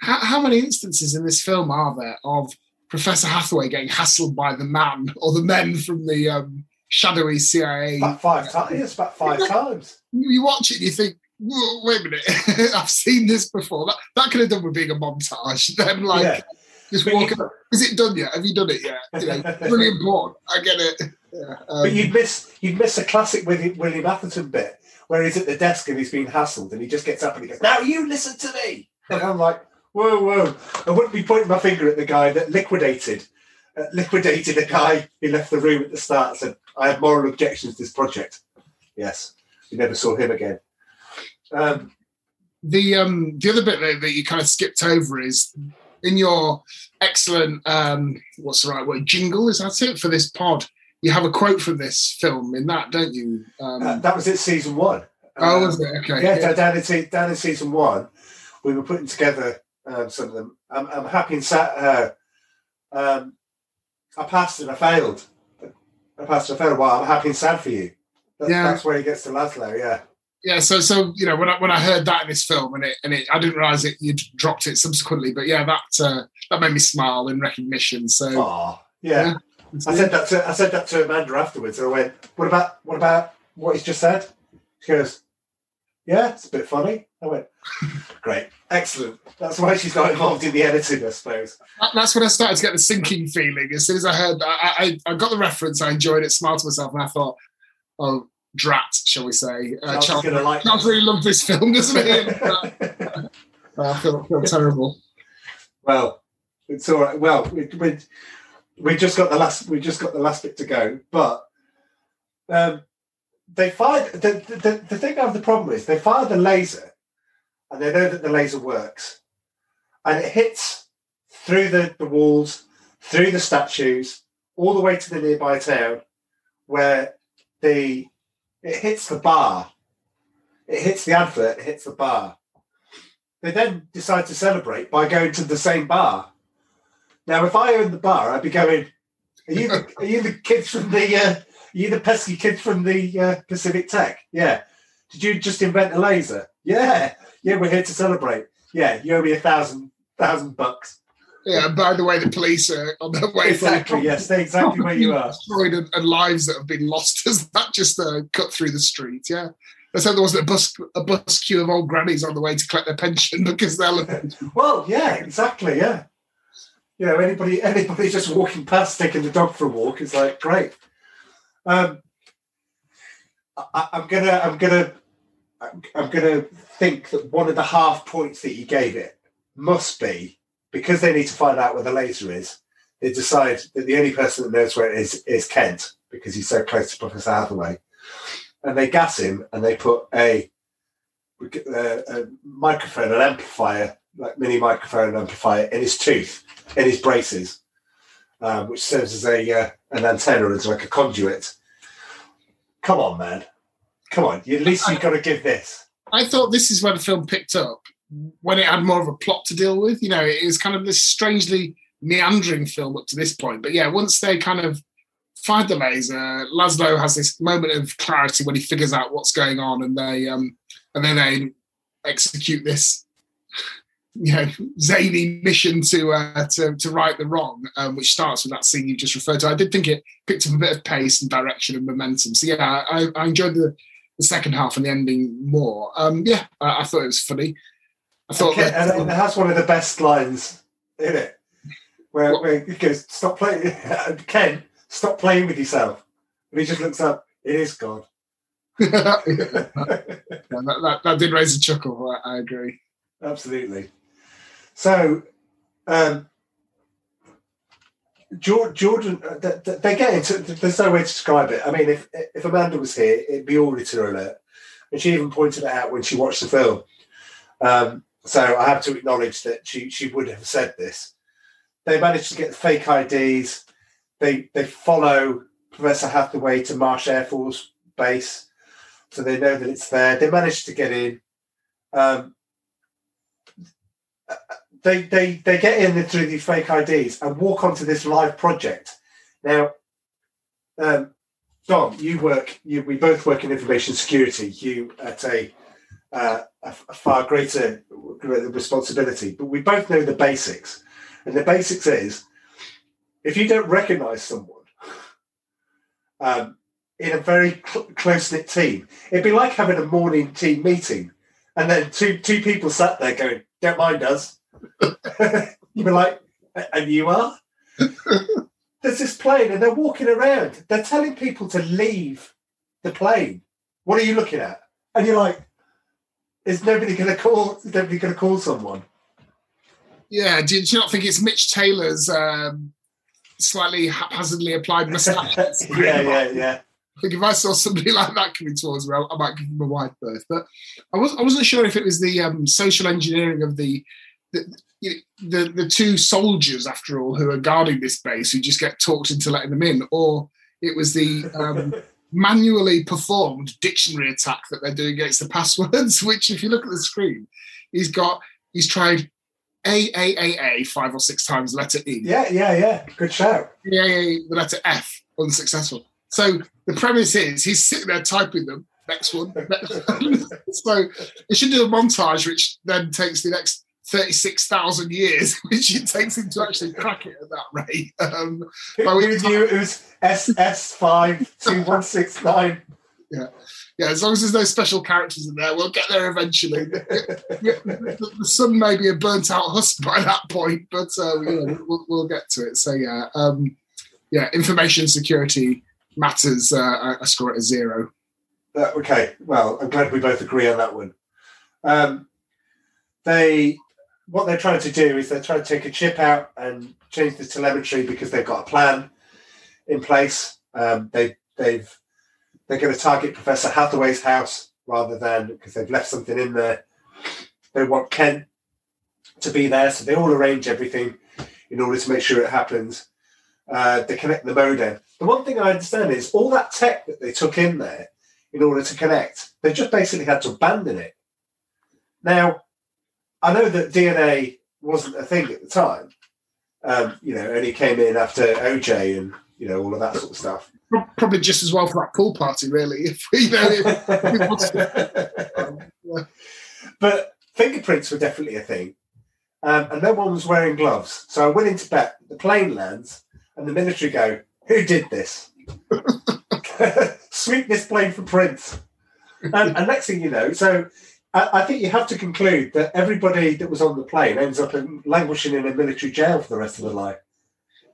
Speaker 5: How, how many instances in this film are there of Professor Hathaway getting hassled by the man or the men from the um, shadowy CIA?
Speaker 1: about five times? About five times.
Speaker 5: You watch it and you think, wait a minute, I've seen this before. That, that could have done with being a montage. Then, like,
Speaker 1: yeah.
Speaker 5: Just
Speaker 1: But
Speaker 5: walking.
Speaker 1: you-
Speaker 5: Is it done yet? Have you done it yet? You know, really important. I get it. Yeah, um,
Speaker 1: But you'd miss you'd miss a classic William, William Atherton bit where he's at the desk and he's being hassled and he just gets up and he goes, "Now you listen to me." And I'm like, "Whoa, whoa!" I wouldn't be pointing my finger at the guy that liquidated uh, liquidated a guy who left the room at the start. and Said, "I have moral objections to this project." Yes, we never saw him again. Um,
Speaker 5: the um the other bit that, that you kind of skipped over is in your excellent um what's the right word jingle is that it for this pod you have a quote from this film in that, don't you? Um,
Speaker 1: Uh, that was it, season one.
Speaker 5: oh,
Speaker 1: Uh,
Speaker 5: was it? Okay.
Speaker 1: yeah, down- down in, down in season one, we were putting together um, some of them. I'm, I'm happy and sad. Uh, um, I passed and I failed. I passed and I failed. Well, I'm happy and sad for you. That's,
Speaker 5: Yeah.
Speaker 1: that's where he gets to Laszlo. Yeah.
Speaker 5: Yeah so so you know when I when I heard that in this film and it and it I didn't realize it you dropped it subsequently but yeah that uh, that made me smile in recognition so
Speaker 1: Oh, yeah. I said that to I said that to Amanda afterwards. And I went, "What about what about what he's just said?" She goes, "Yeah, it's a bit funny." I went, "Great, excellent." That's why she's not involved in the editing, I suppose.
Speaker 5: That- that's when I started to get the sinking feeling as soon as I heard I, I, I got the reference I enjoyed it smiled to myself and I thought oh drat shall we say uh,
Speaker 1: Charles
Speaker 5: Charles,
Speaker 1: like
Speaker 5: Charles really loved this film doesn't he uh. I feel, feel terrible
Speaker 1: well, it's all right. Well, we, we we just got the last we just got the last bit to go, but um, they fired the, the the thing I have the problem is they fire the laser, and they know that the laser works, and it hits through the, the walls, through the statues, all the way to the nearby town, where the it hits the bar, it hits the advert, it hits the bar. They then decide to celebrate by going to the same bar. Now, if I owned the bar, I'd be going, "Are you the, are you the kids from the uh, are you the pesky kids from the uh, Pacific Tech? Yeah. Did you just invent a laser? Yeah. Yeah, we're here to celebrate. Yeah, you owe me a thousand thousand bucks.
Speaker 5: Yeah and by the way the police are on their way
Speaker 1: Exactly. Yes, they're exactly where you are.
Speaker 5: destroyed and, and lives that have been lost as that just uh, cut through the street yeah Let's hope there wasn't a bus a bus queue of old grannies on the way to collect their pension because they're
Speaker 1: Well, yeah, exactly. Yeah. You know, anybody anybody just walking past taking the dog for a walk is like great. Um, I, I'm gonna I'm gonna I'm, I'm gonna think that one of the half points that you gave it must be because they need to find out where the laser is. They decide that the only person that knows where it is is Kent because he's so close to Professor Hathaway, and they gas him and they put a a, a microphone, an amplifier, like mini microphone and amplifier, in his tooth, in his braces, um, which serves as a uh, an antenna, and as like a conduit. Come on, man. Come on. At least you've got to give this.
Speaker 5: I thought this is where the film picked up when it had more of a plot to deal with. You know, it was kind of this strangely meandering film up to this point. But yeah, once they kind of find the laser, Laszlo has this moment of clarity when he figures out what's going on, and they um and then they execute this you know zany mission to uh, to to right the wrong, um, which starts with that scene you just referred to. I did think it picked up a bit of pace and direction and momentum. So yeah, I, I enjoyed the the second half and the ending more. Um, yeah, I, I thought it was funny.
Speaker 1: Okay, and it has one of the best lines in it, where, where he goes, "Stop playing, Kent. Stop playing with yourself." And he just looks up. It is God.
Speaker 5: yeah, that, that, that did raise a chuckle. I, I agree.
Speaker 1: Absolutely. So, um, Jordan, uh, th- th- they get into. There's no way to describe it. I mean, if if Amanda was here, it'd be auditor alert, and she even pointed it out when she watched the film. Um, so I have to acknowledge that she she would have said this. They managed to get fake IDs. They they follow Professor Hathaway to Marsh Air Force Base, so they know that it's there. They managed to get in. Um, they they they get in through these fake IDs and walk onto this live project. Now, um, Dom, you work. You we both work in information security. You at a uh, a, a far greater greater responsibility, but we both know the basics. And the basics is, if you don't recognise someone um, in a very cl- close knit team, it'd be like having a morning team meeting, and then two two people sat there going, "Don't mind us." You'd be like, and you are? There's this plane and they're walking around. They're telling people to leave the plane. What are you looking at? And you're like, is nobody going to call? Is nobody going to call someone?
Speaker 5: Yeah, do you, do you not think it's Mitch Taylor's um, slightly haphazardly applied moustache?
Speaker 1: yeah, yeah, yeah.
Speaker 5: I think if I saw somebody like that coming towards me, I, I might give him a wide berth. But I was I wasn't sure if it was the um, social engineering of the the, the the two soldiers, after all, who are guarding this base, who just get talked into letting them in, or It was the um, manually performed dictionary attack that they're doing against the passwords. Which, if you look at the screen, he's got he's tried A A A A five or six times, letter E.
Speaker 1: Yeah, yeah, yeah. Good shout.
Speaker 5: A the letter F unsuccessful. So the premise is he's sitting there typing them. Next one. Next one. so it should do a montage, which then takes the next 36,000 years, which it takes him to actually crack it at that rate. Um, But we-
Speaker 1: knew it was SS52169?
Speaker 5: yeah, Yeah, as long as there's no special characters in there, we'll get there eventually. the, the sun may be a burnt out husk by that point, but uh, you know, we'll, we'll get to it. So yeah, um, yeah, information security matters. Uh, I, I score it a zero.
Speaker 1: Uh, okay, well, I'm glad we both agree on that one. Um, they, what they're trying to do is they're trying to take a chip out and change the telemetry because they've got a plan in place. Um, they, they've, they're going to target Professor Hathaway's house rather than because they've left something in there. They want Kent to be there, so they all arrange everything in order to make sure it happens. Uh, they connect the modem. The one thing I understand is all that tech that they took in there in order to connect. They just basically had to abandon it. Now, I know that DNA wasn't a thing at the time. Um, you know, only came in after OJ and you know all of that sort of stuff.
Speaker 5: Probably just as well for that pool party, really. If we, you know, if- yeah.
Speaker 1: but fingerprints were definitely a thing, um, and no one was wearing gloves. So I'm willing to bet the plane lands and the military go, "Who did this? Sweep this plane for prints." And, and next thing you know, so I, I think you have to conclude that everybody that was on the plane ends up in, languishing in a military jail for the rest of their life.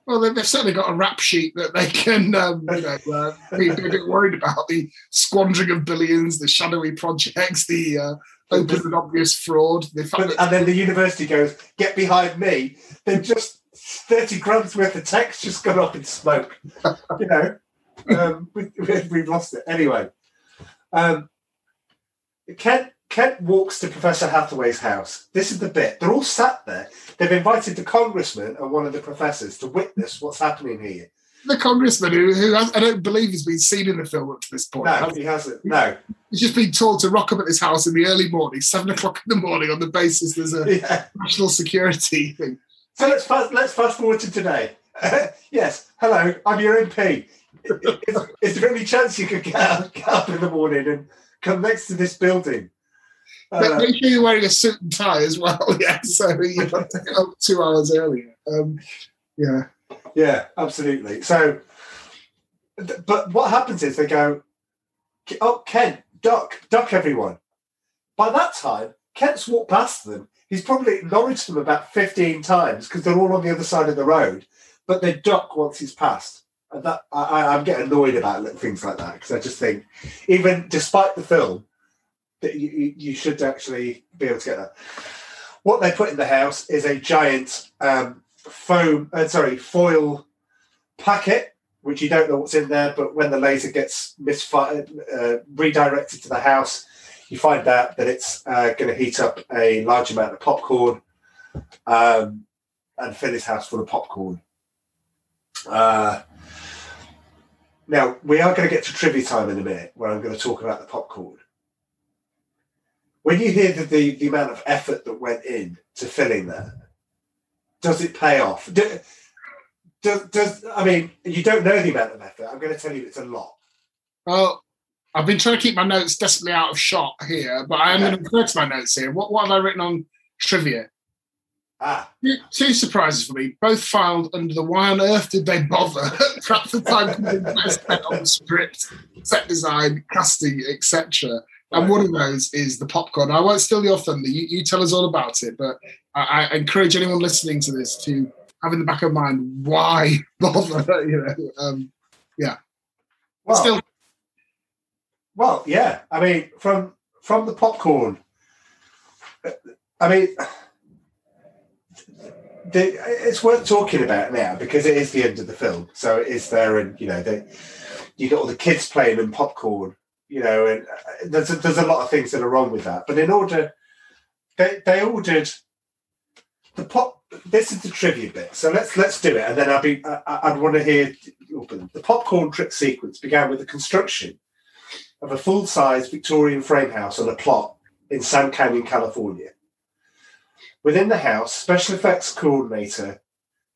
Speaker 5: Well, they- they've certainly got a rap sheet that they can, um, you know, uh, be, a bit worried about the squandering of billions, the shadowy projects, the uh, open and obvious fraud. The
Speaker 1: But, and then the university goes, "Get behind me!" They've just thirty grams worth of text just gone up in smoke. you know, um, we, we, we've lost it anyway. Um, Kent Kent walks to Professor Hathaway's house. This is the bit. They're all sat there. They've invited the congressman and one of the professors to witness what's happening here.
Speaker 5: the congressman, who, who has, I don't believe has been seen in the film up to this point,
Speaker 1: No, he hasn't. No.
Speaker 5: he's just been told to rock up at this house in the early morning, seven o'clock in the morning, on the basis there's a
Speaker 1: Yeah.
Speaker 5: national security thing.
Speaker 1: So let's fast, let's fast forward to today. yes, hello, I'm your MP. Is, is there any chance you could get up, get up in the morning and come next to this building? Uh,
Speaker 5: Make sure you're wearing a suit and tie as well. Yeah, so you have got to get up two hours earlier. Um, yeah,
Speaker 1: yeah, absolutely. So, but what happens is they go, "Oh, Kent, duck, duck, everyone." By that time, Kent's walked past them. He's probably acknowledged them about fifteen times because they're all on the other side of the road. But they duck once he's passed, and that I, I, I'm getting annoyed about little things like that because I just think, even despite the film, that you, you- should actually be able to get that. What they put in the house is a giant um, foam, uh, sorry, foil packet, which you don't know what's in there, but when the laser gets misfired, uh, redirected to the house, you find out that it's uh, going to heat up a large amount of popcorn um, and fill his house full of popcorn. Uh, now, we are going to get to trivia time in a minute where I'm going to talk about the popcorn. When you hear the, the, the amount of effort that went in to filling that, does it pay off? Do, does, does I mean you don't know the amount of effort? I'm going to tell you it's a lot.
Speaker 5: well, I've been trying to keep my notes desperately out of shot here, but I am going to refer to my notes here. What, what have I written on trivia?
Speaker 1: Ah,
Speaker 5: Two- Two surprises for me, both filed under the why on earth did they bother? Perhaps the time could have been spent on script, set design, casting, etc. And one of those is the popcorn. I won't steal your thunder. You, you tell us all about it, but I, I encourage anyone listening to this to have in the back of mind why bother. You know, um,
Speaker 1: well,
Speaker 5: still,
Speaker 1: well, yeah. I mean, from from the popcorn. I mean, the, it's worth talking about now because it is the end of the film, so it is there, and you know, they, you got all the kids playing and popcorn. You know, and uh, there's a, there's a lot of things that are wrong with that. But in order, they they ordered the pop. This is the trivia bit. So let's let's do it, and then I'd be. I, I'd want to hear the popcorn trick sequence began with the construction of a full-size Victorian frame house on a plot in Sand Canyon, California. Within the house, special effects coordinator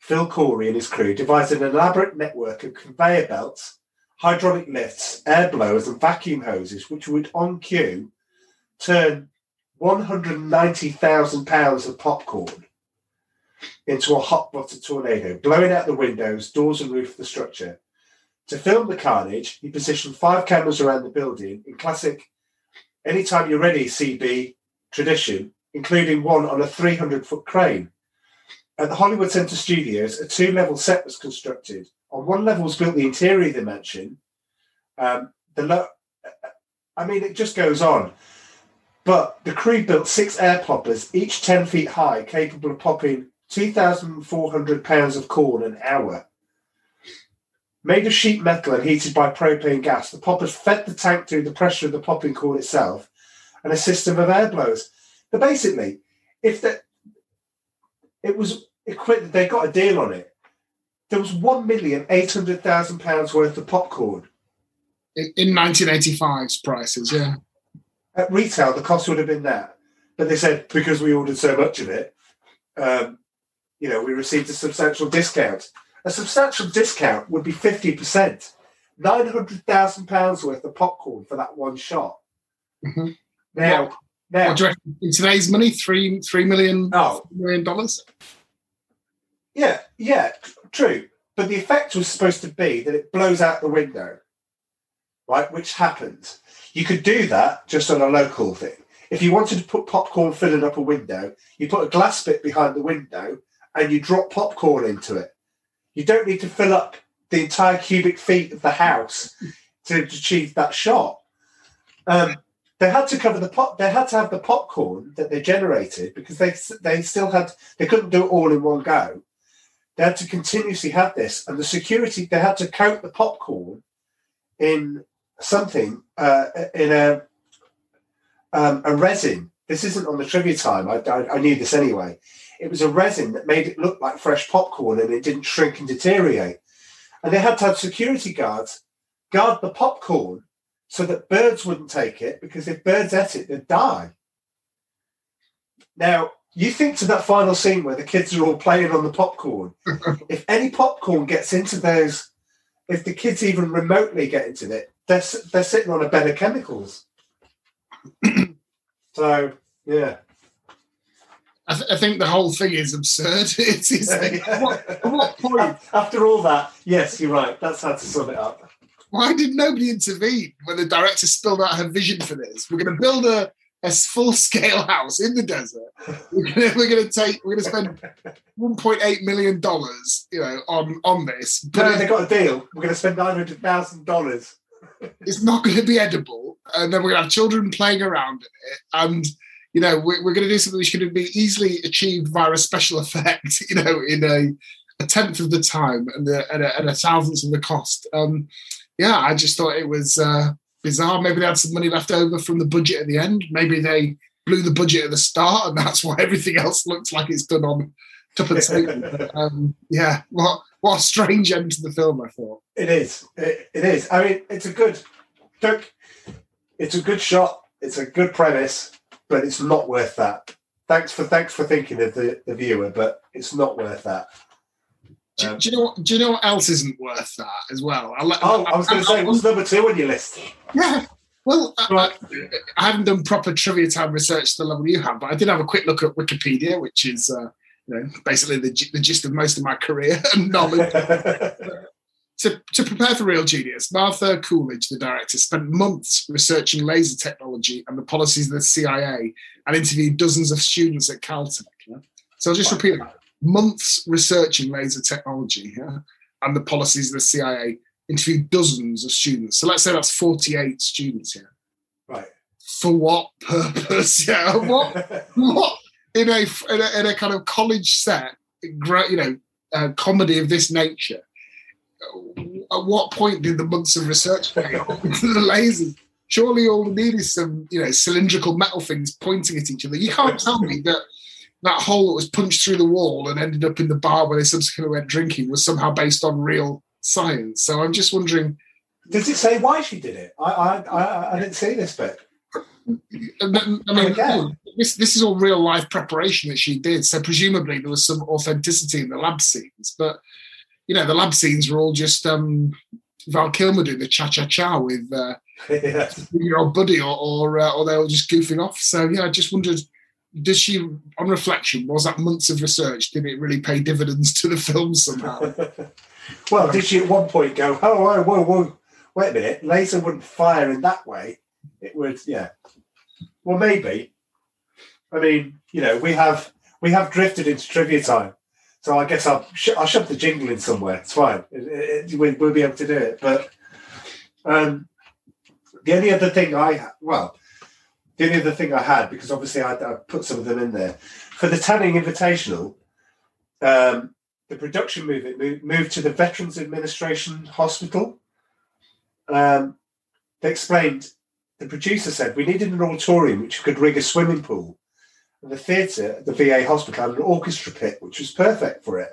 Speaker 1: Phil Cory and his crew devised an elaborate network of conveyor belts, hydraulic lifts, air blowers, and vacuum hoses, which would, on cue, turn 190,000 pounds of popcorn into a hot butter tornado, blowing out the windows, doors, and roof of the structure. To film the carnage, he positioned five cameras around the building in classic Anytime You're Ready CB tradition, including one on a 300 foot crane. At the Hollywood Center Studios, a two level set was constructed. On one level was built the interior mansion. Um, the lo- I mean, it just goes on. But the crew built six air poppers, each 10 feet high, capable of popping 2,400 pounds of corn an hour. Made of sheet metal and heated by propane gas, the poppers fed the tank through the pressure of the popping corn itself and a system of air blowers. But basically, if the, it was equipped, they got a deal on it. There was one million eight hundred thousand pounds worth of popcorn.
Speaker 5: In, in 1985's prices, yeah.
Speaker 1: At retail, the cost would have been that, but they said because we ordered so much of it, um, you know, we received a substantial discount. A substantial discount would be fifty percent, nine hundred thousand pounds worth of popcorn for that one shot.
Speaker 5: Mhm.
Speaker 1: Now, now,
Speaker 5: What you? In today's money, three three million
Speaker 1: oh,
Speaker 5: million dollars.
Speaker 1: Yeah, yeah, true. But the effect was supposed to be that it blows out the window, right? Which happens. You could do that just on a local thing. If you wanted to put popcorn filling up a window, you put a glass bit behind the window and you drop popcorn into it. You don't need to fill up the entire cubic feet of the house to achieve that shot. Um, they had to cover the pop. They had to have the popcorn that they generated because they they still had they couldn't do it all in one go. They had to continuously have this, and the security they had to coat the popcorn in something uh, in a um, a resin. This isn't on the trivia time. I, I, I knew this anyway. It was a resin that made it look like fresh popcorn, and it didn't shrink and deteriorate. And they had to have security guards guard the popcorn so that birds wouldn't take it because if birds ate it, they'd die. Now, you think to that final scene where the kids are all playing on the popcorn. if any popcorn gets into those, if the kids even remotely get into it, they're, they're sitting on a bed of chemicals. so, yeah.
Speaker 5: I, th- I think the whole thing is absurd. it's, it's at what, at what point?
Speaker 1: After all that, yes, you're right. That's how to sum it up.
Speaker 5: Why did nobody intervene when the director spilled out her vision for this? We're going to build a, a full scale house in the desert. We're going we're to take. We're going to spend 1.8 million dollars, you know, on on this, but
Speaker 1: No,
Speaker 5: it-
Speaker 1: they got a deal. We're going to spend $900,000.
Speaker 5: it's not going to be edible, and then we're going to have children playing around in it, and you know we're, we're going to do something which could be easily achieved via a special effect, you know, in a, a tenth of the time and a, and, a, and a thousandth of the cost. Um, yeah, I just thought it was uh, bizarre. Maybe they had some money left over from the budget at the end. Maybe they blew the budget at the start, and that's why everything else looks like it's done on top of the table. Um, yeah, what what a strange end to the film. I thought.
Speaker 1: It is. It, it is. I mean, it's a good. Look, it's a good shot. It's a good premise, but it's not worth that. Thanks for thanks for thinking of the, the viewer, but it's not worth that.
Speaker 5: Do,
Speaker 1: Um,
Speaker 5: do you know what? Do you know what else isn't worth that as well? I'll
Speaker 1: Oh, I was going to say, what's number two on your list?
Speaker 5: yeah. Well, I,
Speaker 1: Right.
Speaker 5: I, I haven't done proper trivia time research to the level you have, but I did have a quick look at Wikipedia, which is uh, you know basically the, the gist of most of my career and knowledge. to, to prepare for Real Genius, Martha Coolidge, the director, spent months researching laser technology and the policies of the CIA and interviewed dozens of students at Caltech. yeah. So I'll just repeat that. Months researching laser technology yeah, and the policies of the CIA, interviewed dozens of students. So let's say that's 48 students here.
Speaker 1: right.
Speaker 5: For what purpose? Yeah, what what in a in a, in a kind of college set, you know, uh, comedy of this nature? At what point did the months of research pay off the lasers? Surely all we need is some, you know, cylindrical metal things pointing at each other. You can't tell me that that hole that was punched through the wall and ended up in the bar where they subsequently went drinking was somehow based on real science. So I'm just wondering.
Speaker 1: Does it say why she did it? I I, I, I didn't see this bit.
Speaker 5: I mean,
Speaker 1: Again.
Speaker 5: this this is all real life preparation that she did. So presumably there was some authenticity in the lab scenes, but you know the lab scenes were all just um, Val Kilmer doing the cha cha cha with uh,
Speaker 1: yeah.
Speaker 5: your old buddy, or or, uh, or they were just goofing off. So yeah, I just wondered. Does she, on reflection, was that months of research? Did it really pay dividends to the film somehow?
Speaker 1: well, did she at one point go, oh, whoa, whoa, wait a minute, laser wouldn't fire in that way. It would, yeah. Well, maybe. I mean, you know, we have we have drifted into trivia time, so I guess I'll sh- I'll shove the jingle in somewhere. It's fine. It, it, we'll, be able to do it. But um, the only other thing I well, the only other thing I had because obviously I, I put some of them in there for the Tanning Invitational. Um, the production moved, moved to the Veterans Administration Hospital. Um, they explained, the producer said, we needed an auditorium which could rig a swimming pool. And the theatre at the VA hospital had an orchestra pit, which was perfect for it.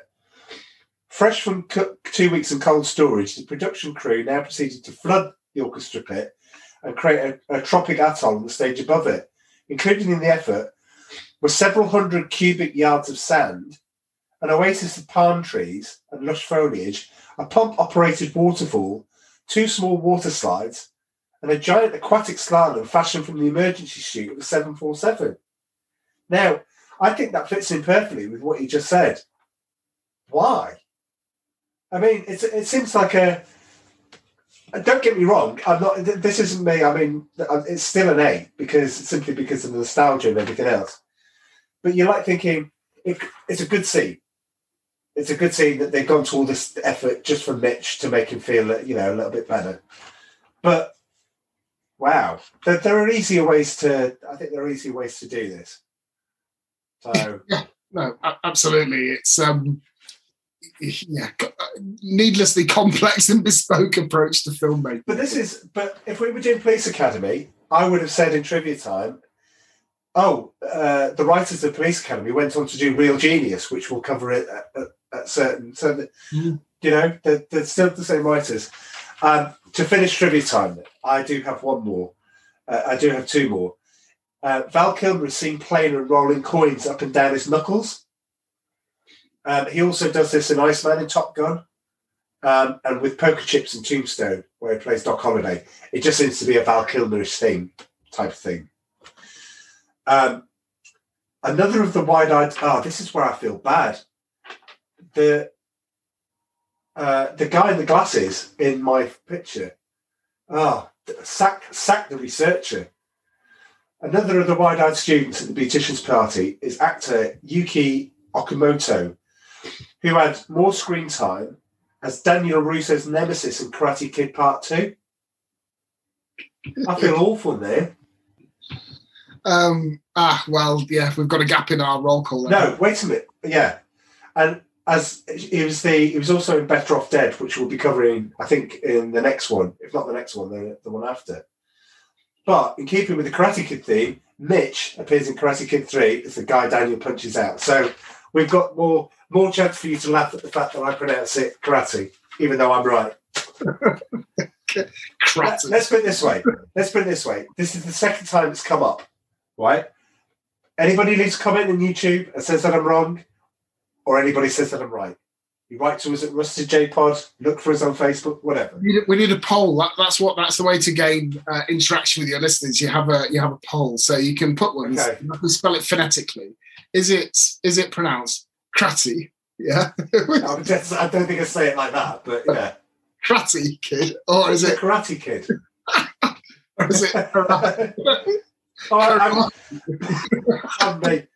Speaker 1: Fresh from two weeks in cold storage, the production crew now proceeded to flood the orchestra pit and create a, a tropic atoll on the stage above it. Included in the effort were several hundred cubic yards of sand, an oasis of palm trees and lush foliage, a pump operated waterfall, two small water slides, and a giant aquatic slalom fashioned from the emergency chute of the 747. Now, I think that fits in perfectly with what you just said. Why? I mean, it seems like a. Don't get me wrong. I'm not. This isn't me. I mean, uh, it's still an A because simply because of the nostalgia and everything else. But you're like thinking it, it's a good scene. It's a good scene that they've gone to all this effort just for Mitch to make him feel, you know, a little bit better. But wow, there, there are easier ways to. I think there are easier ways to do this. So
Speaker 5: yeah, no, absolutely. It's um, yeah, needlessly complex and bespoke approach to filmmaking.
Speaker 1: But this is, but if we were doing Police Academy, I would have said in trivia time, oh, uh, the writers of Police Academy went on to do Real Genius, which we'll cover it at, at, at certain, so that,
Speaker 5: Mm.
Speaker 1: you know, they're, they're still the same writers. Um, to finish trivia time, I do have one more. Uh, I do have two more. Uh, Val Kilmer is seen playing and rolling coins up and down his knuckles. Um, he also does this in Iceman in Top Gun um, and with Poker Chips and Tombstone, where he plays Doc Holliday. It just seems to be a Val Kilmerish thing, type of thing. Um, another of the wide-eyed. Oh, this is where I feel bad. The uh, the guy in the glasses in my picture. Oh, sack sack the researcher. Another of the wide-eyed students at the beautician's party is actor Yuji Okumoto, who had more screen time as Daniel LaRusso's nemesis in Karate Kid Part Two. I feel awful there.
Speaker 5: Um, ah, well, yeah, we've got a gap in our roll call. there.
Speaker 1: No, wait a minute. Yeah, and as he was the he was also in Better Off Dead, which we'll be covering, I think, in the next one, if not the next one, the, the one after. But in keeping with the Karate Kid theme, Mitch appears in Karate Kid Three as the guy Daniel punches out. So we've got more more chance for you to laugh at the fact that I pronounce it karate, even though I'm right. Let- Let's put it this way. Let's put it this way. This is the second time it's come up, right? Anybody leaves a comment on YouTube and says that I'm wrong, or anybody says that I'm right, you write to us at Rusted J Pod, look for us on Facebook, whatever.
Speaker 5: We need, we need a poll. That, that's what. That's the way to gain uh, interaction with your listeners. You have a you have a poll, so you can put one.
Speaker 1: Okay.
Speaker 5: You can spell it phonetically. Is it is it pronounced Cratty? Yeah,
Speaker 1: just- I don't think I say it like that, but yeah.
Speaker 5: Cratty kid, or is it
Speaker 1: Karate Kid?
Speaker 5: or is it?
Speaker 1: Oh, I'm, I'm, mate,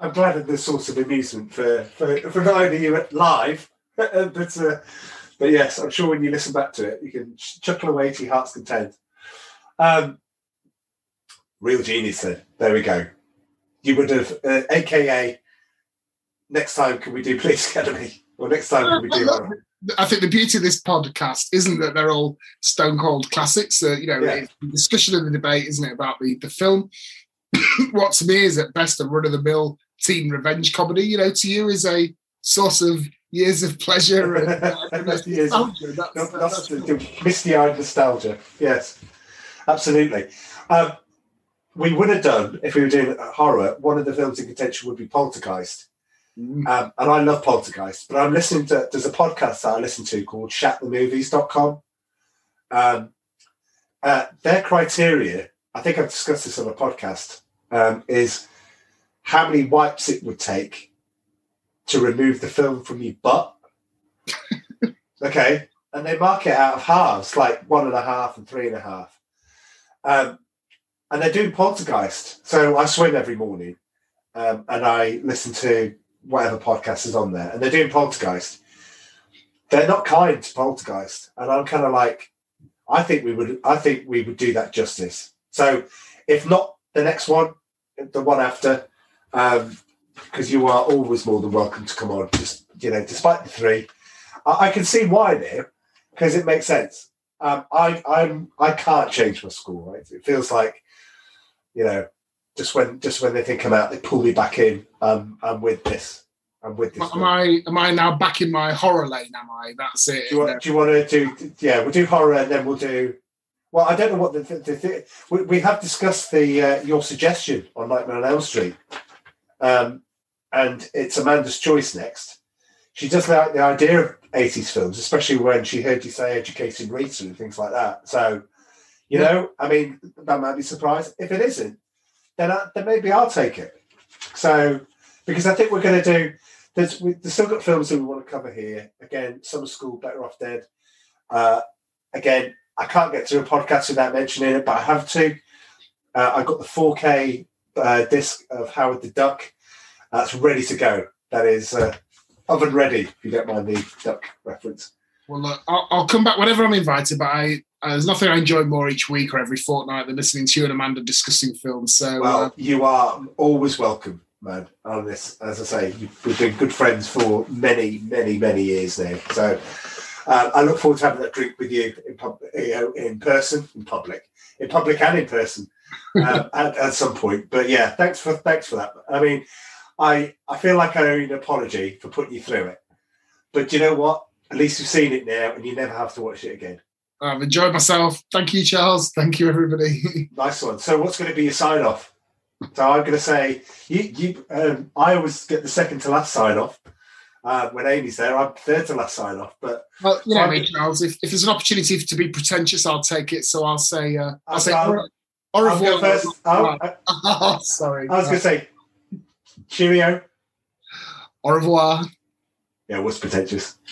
Speaker 1: I'm glad of this source of amusement for, for, for not only you live, but, uh, but yes, I'm sure when you listen back to it, you can chuckle away to your heart's content. Um, real genius, then. There we go. You would have, uh, AKA, next time can we do Police Academy? Or next time can we do horror?
Speaker 5: I think the beauty of this podcast isn't that they're all stone cold classics. Uh, you know,
Speaker 1: Yeah.
Speaker 5: it's the discussion and the debate, isn't it, about the the film? what to me is at best a run of the mill teen revenge comedy. You know, to you is a source of years of pleasure and, and
Speaker 1: Years of-
Speaker 5: nostalgia. That's,
Speaker 1: That's,
Speaker 5: that's
Speaker 1: the,
Speaker 5: cool.
Speaker 1: misty-eyed nostalgia. Yes, absolutely. Um, we would have done if we were doing horror. One of the films in contention would be Poltergeist,
Speaker 5: Mm.
Speaker 1: um, and I love Poltergeist. But I'm listening to there's a podcast that I listen to called ShatTheMovies.com. Um, uh, their criteria, I think I've discussed this on a podcast, um, is how many wipes it would take to remove the film from your butt. okay, and they mark it out of halves, like one and a half and three and a half. Um, and they're doing Poltergeist. So I swim every morning um, and I listen to whatever podcast is on there, and they're doing Poltergeist. They're not kind to Poltergeist, and I'm kind of like, I think we would, I think we would do that justice. So, if not the next one, the one after, because you are always more than welcome to come on. Just you know, despite the three, I, I can see why there because it makes sense. Um, I I'm I can't change my school. Right? It feels like you know just when just when they think I'm out, they pull me back in. Um, I'm with this. I'm with this.
Speaker 5: Am. I am I now back in my horror lane? Am I? That's it.
Speaker 1: do you want, do you want to do? Yeah, we'll do horror and then we'll do. Well, I don't know what the, the, the, the we, we have discussed the uh, your suggestion on Nightmare on Elm Street, um, and it's Amanda's choice next. She doesn't like the idea of eighties films, especially when she heard you say "Educated Rita" and things like that. So, you know, I mean, that might be surprised. If it isn't, then I, then maybe I'll take it. So, because I think we're going to do. There's we, there's still got films that we want to cover here. Again, Summer School, Better Off Dead. Uh, again, I can't get to a podcast without mentioning it, but I have to. Uh, I got the 4K uh, disc of Howard the Duck. That's ready to go. That is uh, oven ready. If you don't mind the duck reference.
Speaker 5: Well, look, I'll, I'll come back whenever I'm invited, but I, uh, there's nothing I enjoy more each week or every fortnight than listening to you and Amanda discussing films. So,
Speaker 1: Well,
Speaker 5: uh,
Speaker 1: you are always welcome, man. On this, as I say, we've been good friends for many, many, many years now. So uh, I look forward to having that drink with you in pub, you know, in person, in public, in public and in person um, at, at some point. But yeah, thanks for thanks for that. I mean, I I feel like I owe you an apology for putting you through it. But you know what? At least you've seen it now, and you never have to watch it again.
Speaker 5: I've enjoyed myself. Thank you, Charles. Thank you, everybody.
Speaker 1: Nice one. So, what's going to be your sign off? So, I'm going to say you. You. Um, I always get the second to last sign off. Uh, when Amy's there, I'm third to last sign off. But
Speaker 5: well, you know me, Charles. If, if there's an opportunity to be pretentious, I'll take it. So I'll say, uh, I'll
Speaker 1: I'll
Speaker 5: say,
Speaker 1: go-
Speaker 5: au au
Speaker 1: I'll go
Speaker 5: revoir.
Speaker 1: first. Oh,
Speaker 5: Oh, sorry.
Speaker 1: I was going to say cheerio.
Speaker 5: Au revoir.
Speaker 1: Yeah, what's pretentious?